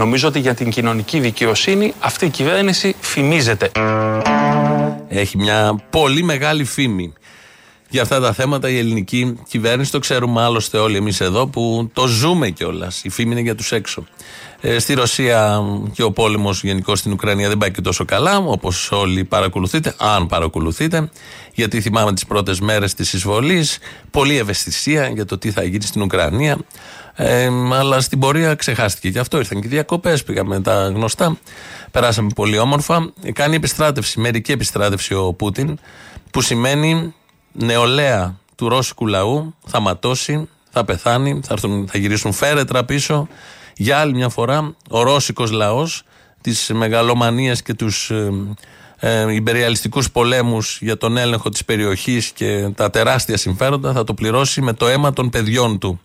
Νομίζω ότι για την κοινωνική δικαιοσύνη αυτή η κυβέρνηση φημίζεται. Έχει μια πολύ μεγάλη φήμη. Για αυτά τα θέματα η ελληνική κυβέρνηση το ξέρουμε άλλωστε όλοι εμείς εδώ που το ζούμε κιόλας. Η φήμη είναι για τους έξω. Ε, στη Ρωσία και ο πόλεμος γενικώς στην Ουκρανία δεν πάει και τόσο καλά, όπως όλοι παρακολουθείτε, αν παρακολουθείτε. Γιατί θυμάμαι τις πρώτες μέρες της εισβολής, πολλή ευαισθησία για το τι θα γίνει στην Ουκρανία. Ε, αλλά στην πορεία ξεχάστηκε και αυτό. Ήρθαν και διακοπές, πήγαμε τα γνωστά. Περάσαμε πολύ όμορφα. Ε, Κάνει επιστράτευση, μερική επιστράτευση ο Πούτιν, που σημαίνει νεολαία του ρώσικου λαού θα ματώσει, θα πεθάνει, θα, έρθουν, θα γυρίσουν φέρετρα πίσω. Για άλλη μια φορά, ο ρώσικος λαός της μεγαλομανίας και τους ε, ε, υπεριαλιστικούς πολέμους για τον έλεγχο της περιοχής και τα τεράστια συμφέροντα θα το πληρώσει με το αίμα των παιδιών του.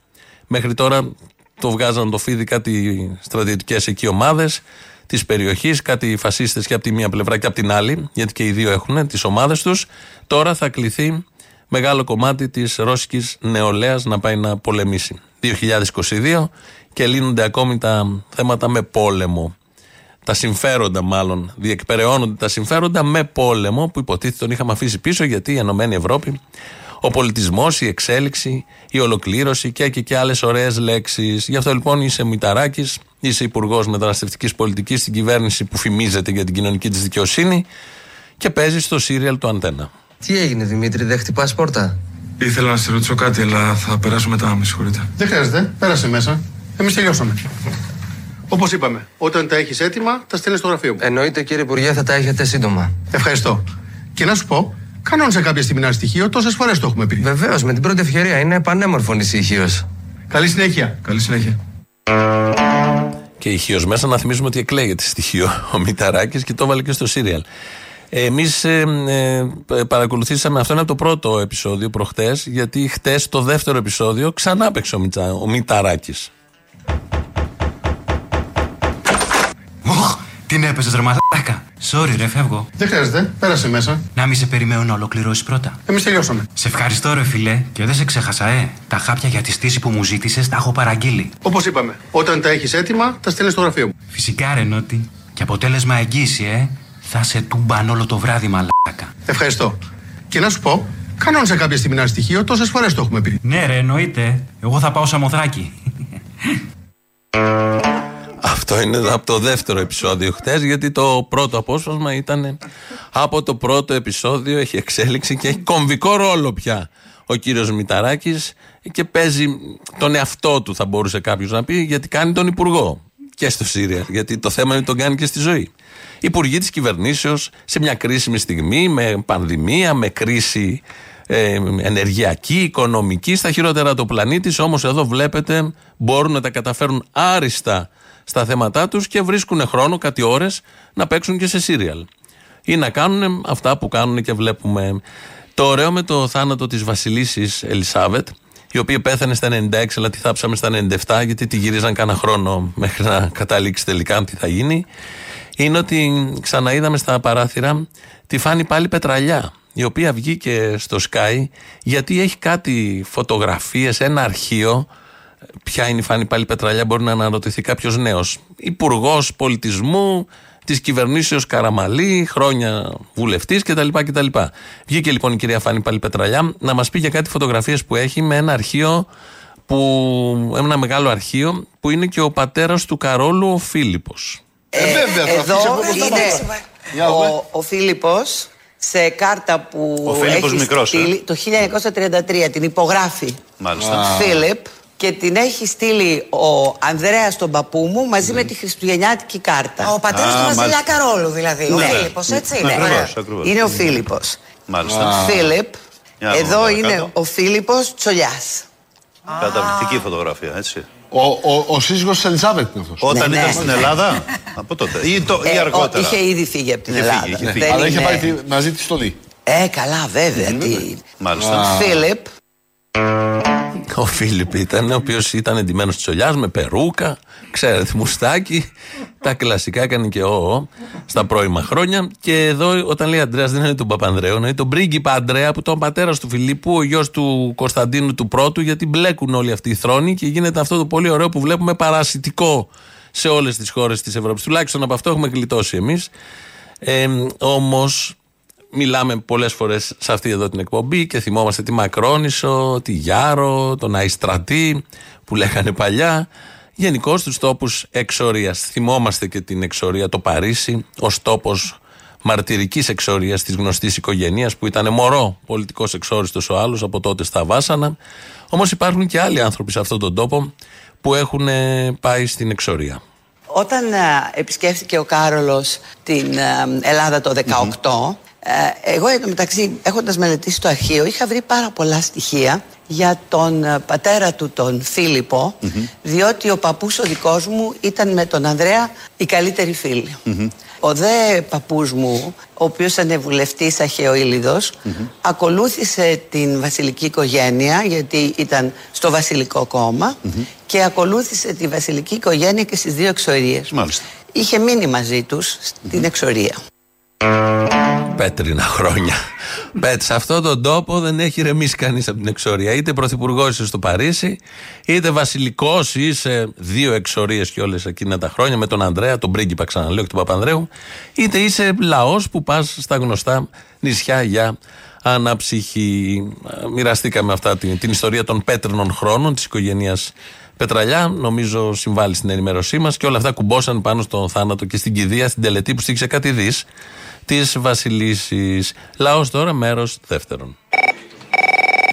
Μέχρι τώρα το βγάζαν το φίδι κάτι στρατιωτικές εκεί ομάδες της περιοχής, κάτι φασίστες και από τη μία πλευρά και από την άλλη, γιατί και οι δύο έχουν τις ομάδες τους. Τώρα θα κληθεί μεγάλο κομμάτι της ρώσικης νεολαίας να πάει να πολεμήσει. 2022 και λύνονται ακόμη τα θέματα με πόλεμο. Τα συμφέροντα μάλλον, διεκπεραιώνονται τα συμφέροντα με πόλεμο που υποτίθεται τον είχαμε αφήσει πίσω γιατί η Ενωμένη Ευρώπη, ο πολιτισμός, η εξέλιξη, η ολοκλήρωση και, και, και άλλες ωραίες λέξεις. Γι' αυτό λοιπόν είσαι Μηταράκης, είσαι Υπουργός Μεταναστευτικής Πολιτικής στην κυβέρνηση που φημίζεται για την κοινωνική της δικαιοσύνη και παίζεις στο σύριαλ του Αντένα. Τι έγινε Δημήτρη, δεν χτυπάς πόρτα; Ήθελα να σε ρωτήσω κάτι, αλλά θα περάσω μετά, με συγχωρείτε. Δεν χρειάζεται. Πέρασε μέσα. Εμείς τελειώσαμε. Όπως είπαμε, όταν τα έχεις έτοιμα, τα στέλνεις στο γραφείο μου. Εννοείται κύριε Υπουργέ θα τα έχετε σύντομα. Ευχαριστώ. Και να σου πω, Κανόνισε κάποια στιγμή ένα στοιχείο, τόσες φορές το έχουμε πει. Βεβαίως, με την πρώτη ευκαιρία είναι πανέμορφο ησυχίω. Καλή συνέχεια. Καλή συνέχεια. Και ηχείω μέσα να θυμίσουμε ότι εκλέγεται στοιχείο *laughs* ο Μηταράκης και το έβαλε και στο σύριαλ. Εμείς ε, ε, παρακολουθήσαμε, αυτό είναι από το πρώτο επεισόδιο προχτές, γιατί χτες το δεύτερο επεισόδιο ξανά παίξε ο, Μιτσα, ο Μηταράκης. Οχ, την έπεσε ρε μαλάκα. Sorry, ρε, φεύγω. Δεν χρειάζεται, πέρασε μέσα. Να μην σε περιμένω να ολοκληρώσει πρώτα. Εμείς τελειώσαμε. Σε ευχαριστώ, ρε φιλέ. Και δεν σε ξέχασα, ε. Τα χάπια για τη στήση που μου ζήτησες τα έχω παραγγείλει. Όπως είπαμε, όταν τα έχεις έτοιμα, τα στέλνεις στο γραφείο μου. Φυσικά, ρε Νότι. Και αποτέλεσμα εγγύηση, ε. Θα σε τούμπαν όλο το βράδυ, μαλάκα. Ευχαριστώ. Και να σου πω, κανόνισε κάποια στιγμή ένα στοιχείο, τόσες φορές το έχουμε πει. Ναι, ρε, εννοείται. Εγώ θα πάω σαμοθράκι. *laughs* Αυτό είναι από το δεύτερο επεισόδιο χτες, γιατί το πρώτο απόσπασμα ήταν από το πρώτο επεισόδιο. Έχει εξέλιξη και έχει κομβικό ρόλο πια ο κύριος Μηταράκης και παίζει τον εαυτό του, θα μπορούσε κάποιος να πει, γιατί κάνει τον υπουργό. Και στο Σύρια, γιατί το θέμα είναι ότι τον κάνει και στη ζωή. Υπουργοί της κυβερνήσεως σε μια κρίσιμη στιγμή, με πανδημία, με κρίση ε, ενεργειακή, οικονομική, στα χειρότερα του πλανήτη. Όμως εδώ βλέπετε μπορούν να τα καταφέρουν άριστα στα θέματά τους και βρίσκουν χρόνο, κάτι ώρες, να παίξουν και σε σύριαλ. Ή να κάνουν αυτά που κάνουν και βλέπουμε. Το ωραίο με το θάνατο της Βασιλίσης Ελισάβετ, η οποία πέθανε στα 96, αλλά τη θάψαμε στα 97, γιατί τη γυρίζαν κάνα χρόνο μέχρι να καταλήξει τελικά τι θα γίνει, είναι ότι ξαναείδαμε στα παράθυρα τη Φάνη πάλι Πετραλιά, η οποία βγήκε στο Sky γιατί έχει κάτι φωτογραφίες, ένα αρχείο. Ποια είναι η Φάνη πάλι Πετραλιά, μπορεί να αναρωτηθεί κάποιος νέος. Υπουργός πολιτισμού της κυβερνήσεως Καραμαλή, χρόνια βουλευτής κτλ, κτλ. Βγήκε λοιπόν η κυρία Φάνη πάλι Πετραλιά να μας πει για κάτι φωτογραφίες που έχει με ένα αρχείο που, ένα μεγάλο αρχείο που είναι και ο πατέρας του Καρόλου ο Φίλιππος. Ε, εδώ είναι ο, ο Φίλιππος σε κάρτα που Ο Φίλιππος έχει μικρός, ε. στείλει το 1933, την υπογράφει Μάλιστα. ο Α. Φίλιπ και την έχει στείλει ο Ανδρέας τον παππού μου μαζί με τη χριστουγεννιάτικη κάρτα. Ο πατέρας του Βασιλιά Καρόλου δηλαδή. Ο Ναι. Φίλιππος, έτσι. Ναι. Ακριβώς, ακριβώς. Είναι ο Φίλιππος. Μάλιστα. Φίλιπ, Για να δούμε εδώ παρακάτω. είναι ο Φίλιππος Τσολιάς. Καταπληκτική φωτογραφία, έτσι. Ο, ο, ο σύζυγος της Ελισάβετ είναι αυτός. Όταν Ναι, ήταν ναι. στην Ελλάδα, από τότε. Ή, το, ή Ε, αργότερα. ο- είχε ήδη φύγει από την Είχε Ελλάδα. φύγει, είχε Δεν φύγει. Αλλά είχε είναι- πάρει τη- μαζί τη στολή. Ε, καλά, βέβαια. Τι... Μάλιστα. Φίλιπ, *laughs* Ο Φίλιπ ήταν, ο οποίος ήταν εντυμένος της Ολιάς με περούκα, ξέρετε, μουστάκι. τα κλασικά έκανε και ο στα πρώιμα χρόνια. Και εδώ, όταν λέει Αντρέας, δεν είναι τον Παπανδρέο, είναι τον πρίγκιπα Αντρέα, που ήταν ο πατέρα του Φιλίππου, ο γιος του Κωνσταντίνου του Πρώτου, γιατί μπλέκουν όλοι αυτοί οι θρόνοι και γίνεται αυτό το πολύ ωραίο που βλέπουμε παρασιτικό σε όλες τις χώρες της Ευρώπης. Τουλάχιστον από αυτό έχουμε γλιτώσει εμείς. Ε, Όμως, μιλάμε πολλές φορές σε αυτή εδώ την εκπομπή και θυμόμαστε τη Μακρόνισο, τη Γιάρο, τον Αϊστρατή που λέγανε παλιά. Γενικώς τους τόπους εξορίας. Θυμόμαστε και την εξορία το Παρίσι ως τόπος μαρτυρικής εξορίας της γνωστής οικογένειας που ήταν μωρό πολιτικός εξόριστος ο άλλος από τότε στα Βάσανα. Όμως υπάρχουν και άλλοι άνθρωποι σε αυτόν τον τόπο που έχουν ε, πάει στην εξορία. Όταν ε, επισκέφθηκε ο Κάρολος την ε, Ελλάδα το 18, ε, εγώ εν τω μεταξύ έχοντας μελετήσει το αρχείο είχα βρει πάρα πολλά στοιχεία για τον ε, πατέρα του τον φιλιππο διότι ο παππούς ο δικός μου ήταν με τον Ανδρέα οι καλύτεροι φίλοι. Ο δε παππούς μου, ο οποίος ήταν βουλευτής Αχαιοήλιδος, ακολούθησε την βασιλική οικογένεια γιατί ήταν στο βασιλικό κόμμα και ακολούθησε τη βασιλική οικογένεια και στις δύο εξορίες. Μάλιστα. Είχε μείνει μαζί τους στην εξορία. Πέτρινα χρόνια. Πέτ, σε αυτόν τον τόπο δεν έχει ρεμίσει κανείς από την εξορία. Είτε πρωθυπουργός είσαι στο Παρίσι, είτε βασιλικός είσαι δύο εξορίες και όλες εκείνα τα χρόνια με τον Ανδρέα, τον πρίγκιπα ξαναλέω και τον Παπανδρέου, είτε είσαι λαός που πας στα γνωστά νησιά για αναψυχή. Ε, Μοιραστήκαμε αυτά την, την ιστορία των πέτρινων χρόνων της οικογένειας Πετραλιά. Νομίζω συμβάλλει στην ενημέρωσή μας και όλα αυτά κουμπόσαν πάνω στον θάνατο και στην κηδεία, στην τελετή που στήξε κάτι δις της Βασιλίσης. Λαός τώρα, μέρος δεύτερον.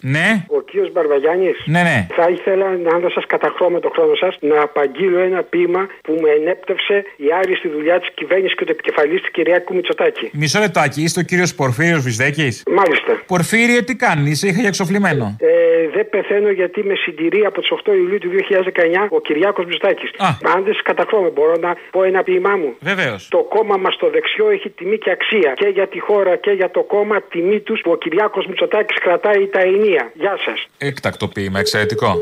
Ναι. Ο κύριος Μπαρβαγιάννης. Ναι, ναι. Θα ήθελα, αν δεν σας καταχρώ με το χρόνο σας, να απαγγείλω ένα ποίημα που με ενέπτευσε η άριστη δουλειά της κυβέρνησης και του επικεφαλής της Κυριάκου Μητσοτάκη. Μισό λεπτάκι, είστε ο κύριος Πορφύριος Βυσδέκη. Μάλιστα. Πορφύριε, τι κάνεις, σε είχα για εξοφλημένο. Ε, δεν πεθαίνω γιατί με συντηρεί από τις 8 Ιουλίου του 2019 ο Κυριάκος Μητσοτάκης. Αν δεν σας καταχρώ, μπορώ να πω ένα ποίημά μου. Βεβαίως. Το κόμμα μας το δεξιό έχει τιμή και αξία και για τη χώρα και για το κόμμα τιμή τους που ο Κυριάκος Μητσοτάκης κρατάει τα ενία. Γεια σας. Έκτακτο ποίημα, εξαιρετικό.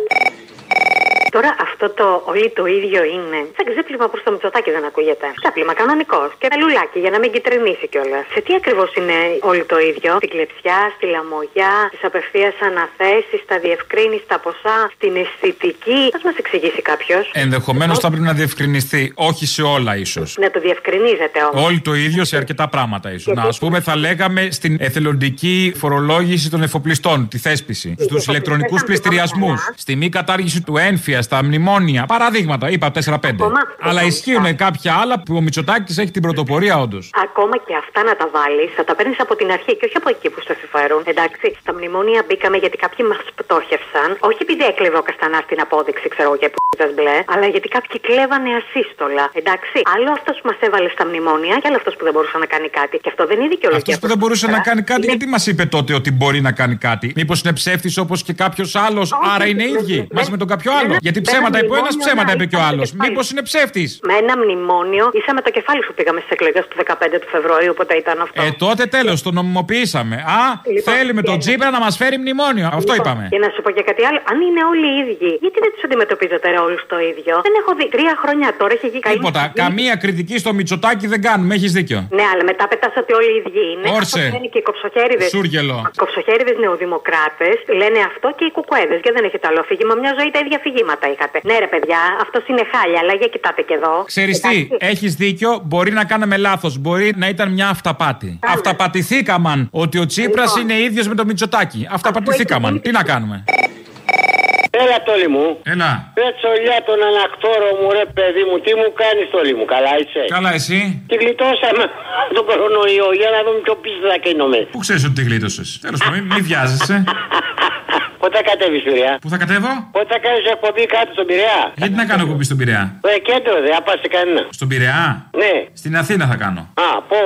Τώρα αυτό το όλοι το ίδιο είναι. Σαν ξέπλυμα προ το Μητσοτάκι δεν ακούγεται. Ξέπλυμα κανονικός. Και ένα λουλάκι για να μην κυτρινήσει κιόλας. Σε τι ακριβώς είναι όλοι το ίδιο. Στην κλεψιά, στη λαμογιά, στις απευθείας αναθέσεις, στα διευκρίνηστα ποσά, στην αισθητική. Α μας εξηγήσει κάποιος. Ενδεχομένως θα πρέπει να διευκρινιστεί. Όχι σε όλα, ίσως. Να το διευκρινίζετε όμως. Όλοι το ίδιο σε αρκετά πράγματα, ίσως. Να, ας πούμε, θα λέγαμε στην εθελοντική φορολόγηση των εφοπλιστών, τη θέσπιση. Στους ηλεκτρονικούς πληστηριασμούς. Στη μη κατάργηση του ένφια, στα μνημόνια. Παραδείγματα, είπα 4-5. Αλλά ισχύουν κάποια άλλα που ο Μητσοτάκης έχει την πρωτοπορία, όντως. Ακόμα και αυτά να τα βάλεις, θα τα παίρνεις από την αρχή και όχι από εκεί που στο συμφέρουν. Εντάξει, στα μνημόνια μπήκαμε γιατί κάποιοι μας πτώχευσαν. Όχι επειδή έκλεβε ο Καστανάς την απόδειξη, ξέρω εγώ, για πούτσα μπλε, αλλά γιατί κάποιοι κλέβανε ασύστολα. Εντάξει, άλλο αυτός που μας έβαλε στα μνημόνια και άλλο αυτός που δεν μπορούσε να κάνει κάτι. Και αυτό δεν είναι δικαιολογία. Αυτός που δεν μπορούσε να κάνει κάτι, γιατί μας είπε τότε ότι μπορεί να κάνει κάτι; Μήπως είναι ψεύτης όπως και κάποιος άλλος, άρα είναι ίδιοι. Μαζί με τον κάποιο άλλο. Γιατί ψέματα είπε ο ένας, ψέματα είπε και ο άλλος. Μήπως είναι ψεύτης; Με ένα μνημόνιο ίσα με το κεφάλι σου πήγαμε στις εκλογές του 15 του Φεβρουαρίου, οπότε ήταν αυτό. Ε, τότε τέλος, το νομιμοποιήσαμε. Α, Λοιπόν, θέλει με τον και- Τζίπρα να μας φέρει μνημόνιο. Αυτό Λοιπόν, είπαμε. Και να σου πω και κάτι άλλο. Αν είναι όλοι οι ίδιοι, γιατί δεν τους αντιμετωπίζετε ρε όλους το ίδιο; Δεν έχω δει. Τρία χρόνια τώρα έχει γίνει. Τίποτα. Καμία κριτική στο Μητσοτάκι δεν κάνουμε. Έχεις δίκιο. Ναι, αλλά μετά πετάς ότι όλοι οι ίδιοι είναι. Όρσε. Αυτό λένε και οι κοψοχέριδες. Σούργελο. Κοψοχέριδες νεοδημοκράτες λένε αυτό και οι κουκουέδες. Και δεν έχετε άλλο αφήγημα. Μια ζωή τα ίδια αφηγήματα είχατε. Ναι, ρε παιδιά, αυτό είναι χάλια, αλλά για κοιτάτε και εδώ. Ξέρεις τι, έχεις δίκιο, μπορεί να κάναμε λάθος. Μπορεί να ήταν μια αυταπάτη. Αυταπατηθήκαμαν ότι ο Τσίπρας Λοιπόν. είναι ίδιος με το Μητσοτάκι. Αυταπατηθήκαμαν. Τι να κάνουμε; Έλα τόλι μου. Έλα. Ρε τσολιά τον ανακτόρο μου, ρε παιδί μου, τι μου κάνεις τόλι μου, καλά είσαι; Καλά, εσύ; Τη γλιτώσαμε *laughs* τον κορονοϊό για να δούμε πιο πίσω θα κινούμε. Πού ξέρεις ότι τη γλίτωσες; Τέλος πάντων, μην- μην βιάζεσαι. *laughs* Πότε θα κατέβεις, Πειραιά; Πού θα κατέβω; Πότε θα κάνεις εκπομπή κάτω στον Πειραιά; Γιατί να κάνω εκπομπή στον Πειραιά; Ε, κέντρο, δεν θα πας σε κανένα. Στον Πειραιά; Ναι. Στην Αθήνα θα κάνω. Α, πού,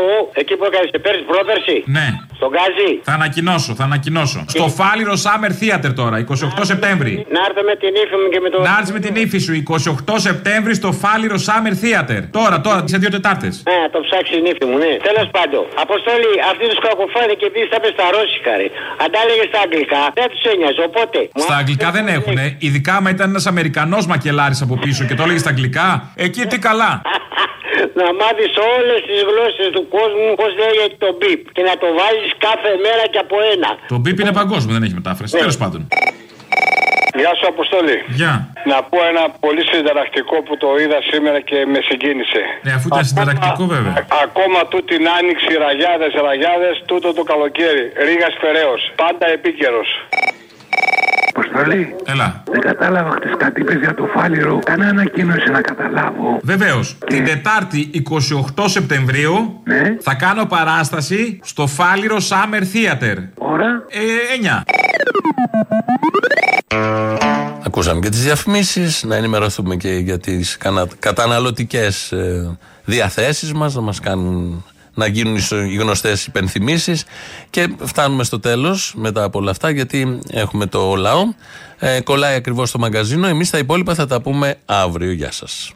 εκεί που έκανες πέρσι, πρόπερσι. Ναι. Στον Γκάζι. Θα ανακοινώσω, θα ανακοινώσω. Στο Φάληρο Summer Theater τώρα, 28 Σεπτέμβρη. Να έρθω με την ύφη μου και με το. Να έρθει με την ύφη σου, 28 Σεπτέμβρη στο Φάληρο Summer Theater. Τώρα, τώρα, σε δύο Τετάρτες. Ναι, το ψάξεις η νύφη μου, ναι. Τέλος πάντων, Αποστόλη, αυτή του κακοφάνηκε και επειδή θα πει στα ρώσικα, ρε. Αν τα έλεγε στα αγγλικά, δεν τους ένοιαζε. Οπότε. Στα αγγλικά δεν έχουν. Ειδικά άμα ήταν ένας Αμερικανός μακελάρης από πίσω και το έλεγε στα αγγλικά. Εκεί τι καλά. *laughs* να μάθεις όλες τις γλώσσες του κόσμου πώς λέγεται το μπιπ και να το βάζεις κάθε μέρα και από ένα. Το μπίπ είναι παγκόσμιο, δεν έχει μετάφραση. Τέλος πάντων. Γεια σου, Αποστόλη. Γεια. Να πω ένα πολύ συνταρακτικό που το είδα σήμερα και με συγκίνησε. Ναι, αφού ήταν συνταρακτικό βέβαια. Ακόμα τούτη την άνοιξη, ραγιάδες, ραγιάδες, τούτο το καλοκαίρι. Ρίγα Φεραίος. Πάντα επίκαιρος. Αποστολή. Έλα. Δεν κατάλαβα χτες κάτι είπες για το φάληρο. Κάνε ανακοίνωση να καταλάβω. Βεβαίως. Την Τετάρτη 28 Σεπτεμβρίου θα κάνω παράσταση στο Φάληρο Summer Theater. Ώρα. Ε, 9. Ακούσαμε και τις διαφημίσεις, να ενημερωθούμε και για τις κανα... καταναλωτικές ε, διαθέσεις μας, να μας κάνουν να γίνουν οι- οι γνωστές υπενθυμίσεις και φτάνουμε στο τέλος μετά από όλα αυτά γιατί έχουμε το λαό. Ε, κολλάει ακριβώς το μαγκαζίνο, εμείς τα υπόλοιπα θα τα πούμε αύριο. Γεια σας.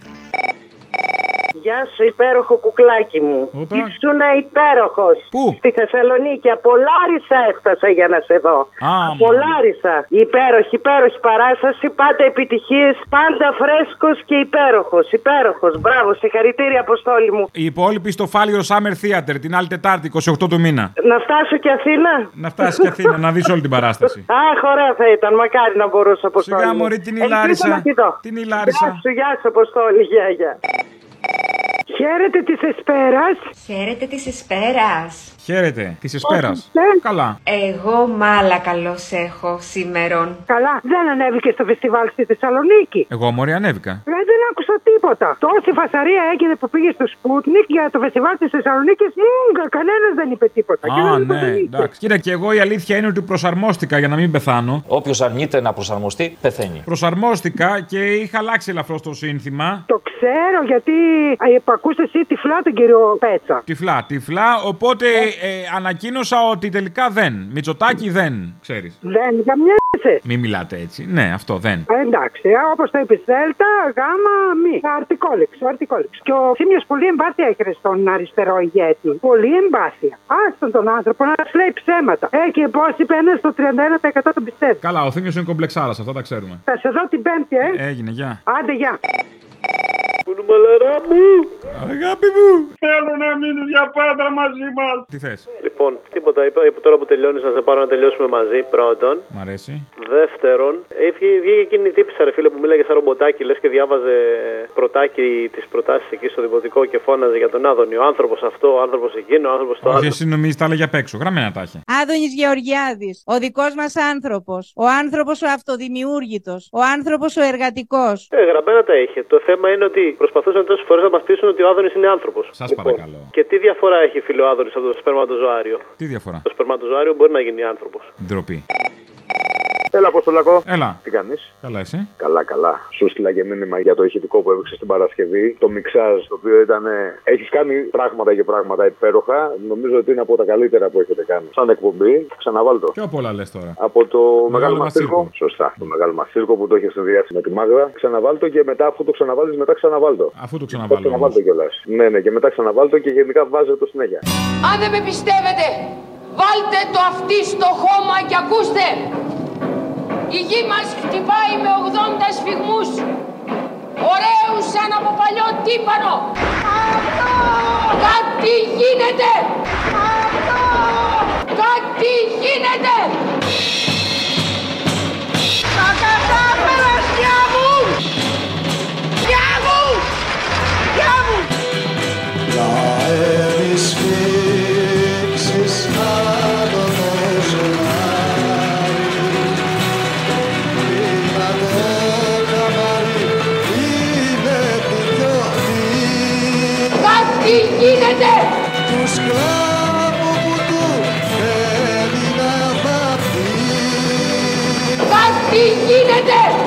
Γεια σου, υπέροχο κουκλάκι μου. Ήσουν υπέροχος. Πού; Στη Θεσσαλονίκη. Από Λάρισα έφτασα για να σε δω. Α, από Λάρισα. Υπέροχη, υπέροχη παράσταση. Πάντα επιτυχίες. Πάντα φρέσκος και υπέροχος. Υπέροχος. Μπράβο, συγχαρητήρια, Αποστόλη μου. Οι υπόλοιποι στο Φάληρο Summer Theater την άλλη Τετάρτη 28 του μήνα. Να φτάσω και Αθήνα; Να φτάσεις και Αθήνα να δεις όλη την παράσταση. *laughs* Αχ, ωραία θα ήταν. Μακάρι να μπορούσα, Αποστόλη. Σιγά, μου. μωρή, την η Ελπίζω Λάρισα. να τη δω. Την η Λάρισα. Γεια σου, γεια σου, Αποστόλη. Γεια, γεια. Χαίρετε της Εσπέρας. Χαίρετε της Εσπέρας. Χαίρετε, της Εσπέρας. Καλά. Εγώ μάλα καλώς έχω σήμερον. Καλά, δεν ανέβηκε στο φεστιβάλ στη Θεσσαλονίκη. Εγώ μωρή ανέβηκα. Ε, Δεν άκουσα τίποτα. Τόση φασαρία έγινε που πήγε στο Σπούτνικ για το φεστιβάλ της Θεσσαλονίκης. Κανένας δεν είπε τίποτα. Και Α, δεν είπε ναι, δεν είπε. εντάξει. Κοίτα, και εγώ η αλήθεια είναι ότι προσαρμόστηκα για να μην πεθάνω. Όποιος αρνείται να προσαρμοστεί, πεθαίνει. Προσαρμόστηκα και είχα αλλάξει ελαφρώ το σύνθημα. Το ξέρω γιατί ε, υπακούστε εσύ τυφλά τον κύριο Πέτσα. Τυφλά, τυφλά. Οπότε ε, ανακοίνωσα ότι τελικά δεν. Μητσοτάκι δεν, ξέρεις. Δεν γαμιέσαι. Μην μιλάτε έτσι. Ναι, αυτό δεν. Ε, εντάξει, όπως το είπες, Δέλτα, γάμα, μη. Αρτικόληξ, αρτικόληξ. Και ο Θήμιος πολύ εμπάθεια έχει στον αριστερό ηγέτη. Πολύ εμπάθεια. Άστον τον άνθρωπο να σου λέει ψέματα. Ε, και πώ είπε ένα στο 31% τον πιστεύει. Καλά, ο Θήμιος είναι κομπλεξάρας, αυτά τα ξέρουμε. Θα σε δω την Πέμπτη, ε. Έγινε, γεια. Άντε, γεια. Κουνουμαλαρά μου! Αγάπη μου! Θέλω να μείνει για πάντα μαζί μας! Τι θες; Λοιπόν, τίποτα. Είπα είπα τώρα που τελειώνεις να σε πάρω να τελειώσουμε μαζί. Πρώτον. Μ' αρέσει. Δεύτερον, έφυγε, βγήκε εκείνη η τύπησα, ρε φίλε, που μίλαγε σαν ρομποτάκι, λες και διάβαζε πρωτάκι τις προτάσεις εκεί στο δημοτικό και φώναζε για τον Άδωνη. Ο άνθρωπος αυτό, ο άνθρωπος εκείνο, ο άνθρωπος το Όχι, άλλο. εσύ νομίζεις τα έλεγε απ' έξω. Γραμμένα τα είχε. Άδωνης Γεωργιάδης, ο δικός μας άνθρωπος, ο άνθρωπος ο αυτοδημιούργητος, ο άνθρωπος ο εργατικός. Ε, γραμμένα τα είχε. Το θέμα είναι ότι προσπαθούσαν τόσες φορές να μας πείσουν ότι ο Άδωνης είναι άνθρωπος. Σας παρακαλώ. Και τι διαφορά έχει φίλο ο Άδωνης από το σπερματοζωάριο; Τι διαφορά; Το σπερματοζωάριο μπορεί να γίνει άνθρωπος. Ντροπή. Έλα, Αποστολακό. Έλα. Τι κάνεις; Καλά, εσύ; Καλά, καλά. Σου στείλα και μήνυμα για το ηχητικό που έπαιξε στην Παρασκευή. Το μιξάζ, το οποίο ήταν. Έχεις κάνει πράγματα και πράγματα υπέροχα. Νομίζω ότι είναι από τα καλύτερα που έχετε κάνει. Σαν εκπομπή, ξαναβάλω το. Πιο απ' όλα λες τώρα. Από το Μεγάλο Μεγάλο Μαστίρκο. Μαστίρκο. Σωστά. Το Μεγάλο Μαστίρκο που το έχεις συνδυάσει με τη Μάγδα. Ξαναβάλω και μετά, αφού το ξαναβάλεις, μετά ξαναβάλω. Αφού το Ξαναβάλω ξαναβάλω. το κιόλας. Ναι, ναι, και μετά ξαναβάλω και γενικά βάζω το συνέχεια. Αν δεν με πιστεύετε, βάλτε το αυτί στο χώμα και ακούστε. Η γη μας χτυπάει με 80 σφιγμούς. Ωραίους σαν από παλιό τύπανο. Κάτι γίνεται. Κάτι γίνεται. Κάτι γίνεται!